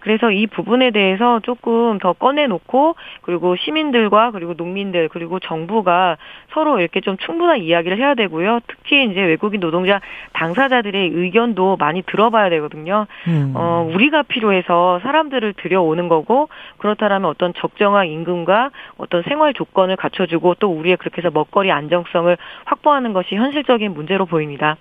그래서 이 부분에 대해서 조금 더 꺼내놓고 그리고 시민들과 그리고 농민들 그리고 정부가 서로 이렇게 좀 충분한 이야기를 해야 되고요. 특히 이제 외국인 노동자 당사자들의 의견도 많이 들어봐야 되거든요. 음. 어, 우리가 필요해서 사람들을 들여오는 거고 그렇다면 어떤 적정한 임금과 어떤 생활 조건을 갖춰주고 또 우리의 그렇게 해서 먹거리 안정성을 확보하는 것이 현실적인 문제로 보입니다.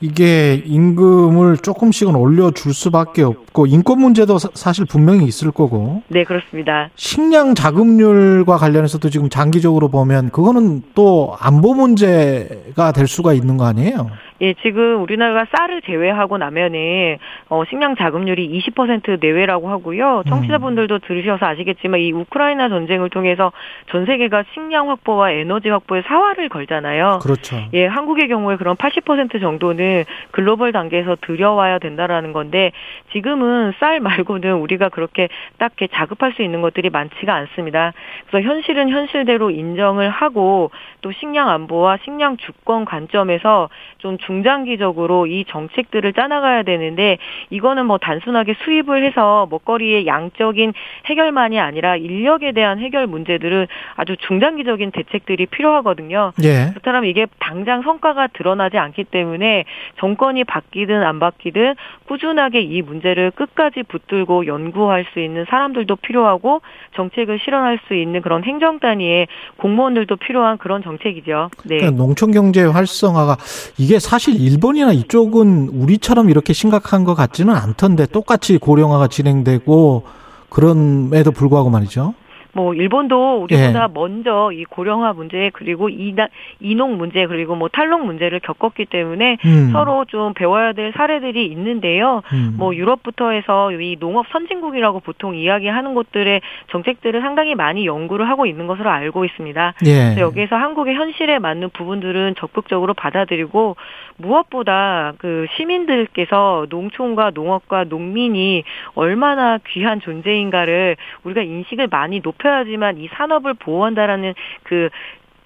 이게 임금을 조금씩은 올려줄 수밖에 없고 인권 문제도 사실 분명히 있을 거고. 네, 그렇습니다. 식량 자급률과 관련해서도 지금 장기적으로 보면 그거는 또 안보 문제가 될 수가 있는 거 아니에요? 예, 지금 우리나라가 쌀을 제외하고 나면은 어, 식량 자급률이 20% 내외라고 하고요. 청취자분들도 들으셔서 아시겠지만 이 우크라이나 전쟁을 통해서 전 세계가 식량 확보와 에너지 확보에 사활을 걸잖아요. 그렇죠. 예, 한국의 경우에 그런 80% 정도는 글로벌 단계에서 들여와야 된다라는 건데 지금은 쌀 말고는 우리가 그렇게 딱 자급할 수 있는 것들이 많지가 않습니다. 그래서 현실은 현실대로 인정을 하고 또 식량 안보와 식량 주권 관점에서 좀 중장기적으로 이 정책들을 짜나가야 되는데 이거는 뭐 단순하게 수입을 해서 먹거리의 양적인 해결만이 아니라 인력에 대한 해결 문제들은 아주 중장기적인 대책들이 필요하거든요. 예. 그렇다면 이게 당장 성과가 드러나지 않기 때문에 정권이 바뀌든 안 바뀌든 꾸준하게 이 문제를 끝까지 붙들고 연구할 수 있는 사람들도 필요하고 정책을 실현할 수 있는 그런 행정 단위의 공무원들도 필요한 그런 정책이죠. 네. 그러니까 농촌 경제 활성화가 이게 사실 일본이나 이쪽은 우리처럼 이렇게 심각한 것 같지는 않던데 똑같이 고령화가 진행되고 그럼에도 불구하고 말이죠. 뭐 일본도 우리보다 예. 먼저 이 고령화 문제 그리고 이나, 이농 문제 그리고 뭐 탈농 문제를 겪었기 때문에 음. 서로 좀 배워야 될 사례들이 있는데요. 음. 뭐 유럽부터 해서 이 농업 선진국이라고 보통 이야기하는 곳들의 정책들을 상당히 많이 연구를 하고 있는 것으로 알고 있습니다. 예. 그래서 여기에서 한국의 현실에 맞는 부분들은 적극적으로 받아들이고 무엇보다 그 시민들께서 농촌과 농업과 농민이 얼마나 귀한 존재인가를 우리가 인식을 많이 높여 높여야지만 이 산업을 보호한다라는 그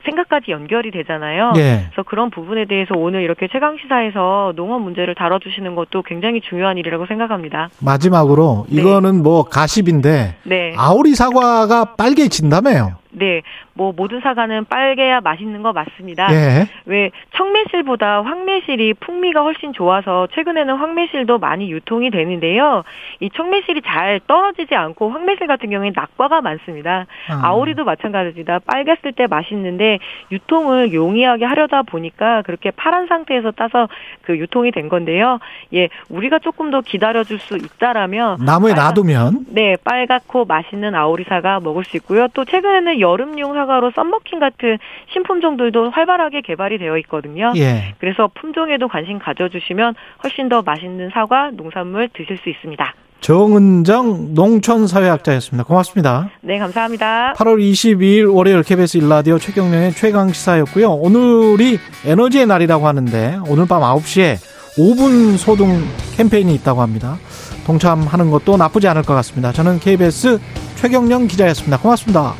생각까지 연결이 되잖아요. 예. 그래서 그런 부분에 대해서 오늘 이렇게 최강 시사에서 농업 문제를 다뤄주시는 것도 굉장히 중요한 일이라고 생각합니다. 마지막으로 네. 이거는 뭐 가십인데 네. 아오리 사과가 빨개진다며요. 네, 뭐 모든 사과는 빨개야 맛있는 거 맞습니다. 예. 왜 청매실보다 황매실이 풍미가 훨씬 좋아서 최근에는 황매실도 많이 유통이 되는데요. 이 청매실이 잘 떨어지지 않고 황매실 같은 경우에 낙과가 많습니다. 아. 오리도 마찬가지입니다. 빨갰을 때 맛있는데 유통을 용이하게 하려다 보니까 그렇게 파란 상태에서 따서 그 유통이 된 건데요. 예, 우리가 조금 더 기다려줄 수 있다라면 나무에 빨간, 놔두면 네 빨갛고 맛있는 아오리 사과 먹을 수 있고요. 또 최근에는 여름용 사과로 썸머킹 같은 신품종들도 활발하게 개발이 되어 있거든요. 예. 그래서 품종에도 관심 가져주시면 훨씬 더 맛있는 사과, 농산물 드실 수 있습니다. 정은정 농촌사회학자였습니다. 고맙습니다. 네, 감사합니다. 8월 22일 월요일 KBS 일라디오 최경련의 최강시사였고요. 오늘이 에너지의 날이라고 하는데 오늘 밤 9시에 5분 소등 캠페인이 있다고 합니다. 동참하는 것도 나쁘지 않을 것 같습니다. 저는 KBS 최경령 기자였습니다. 고맙습니다.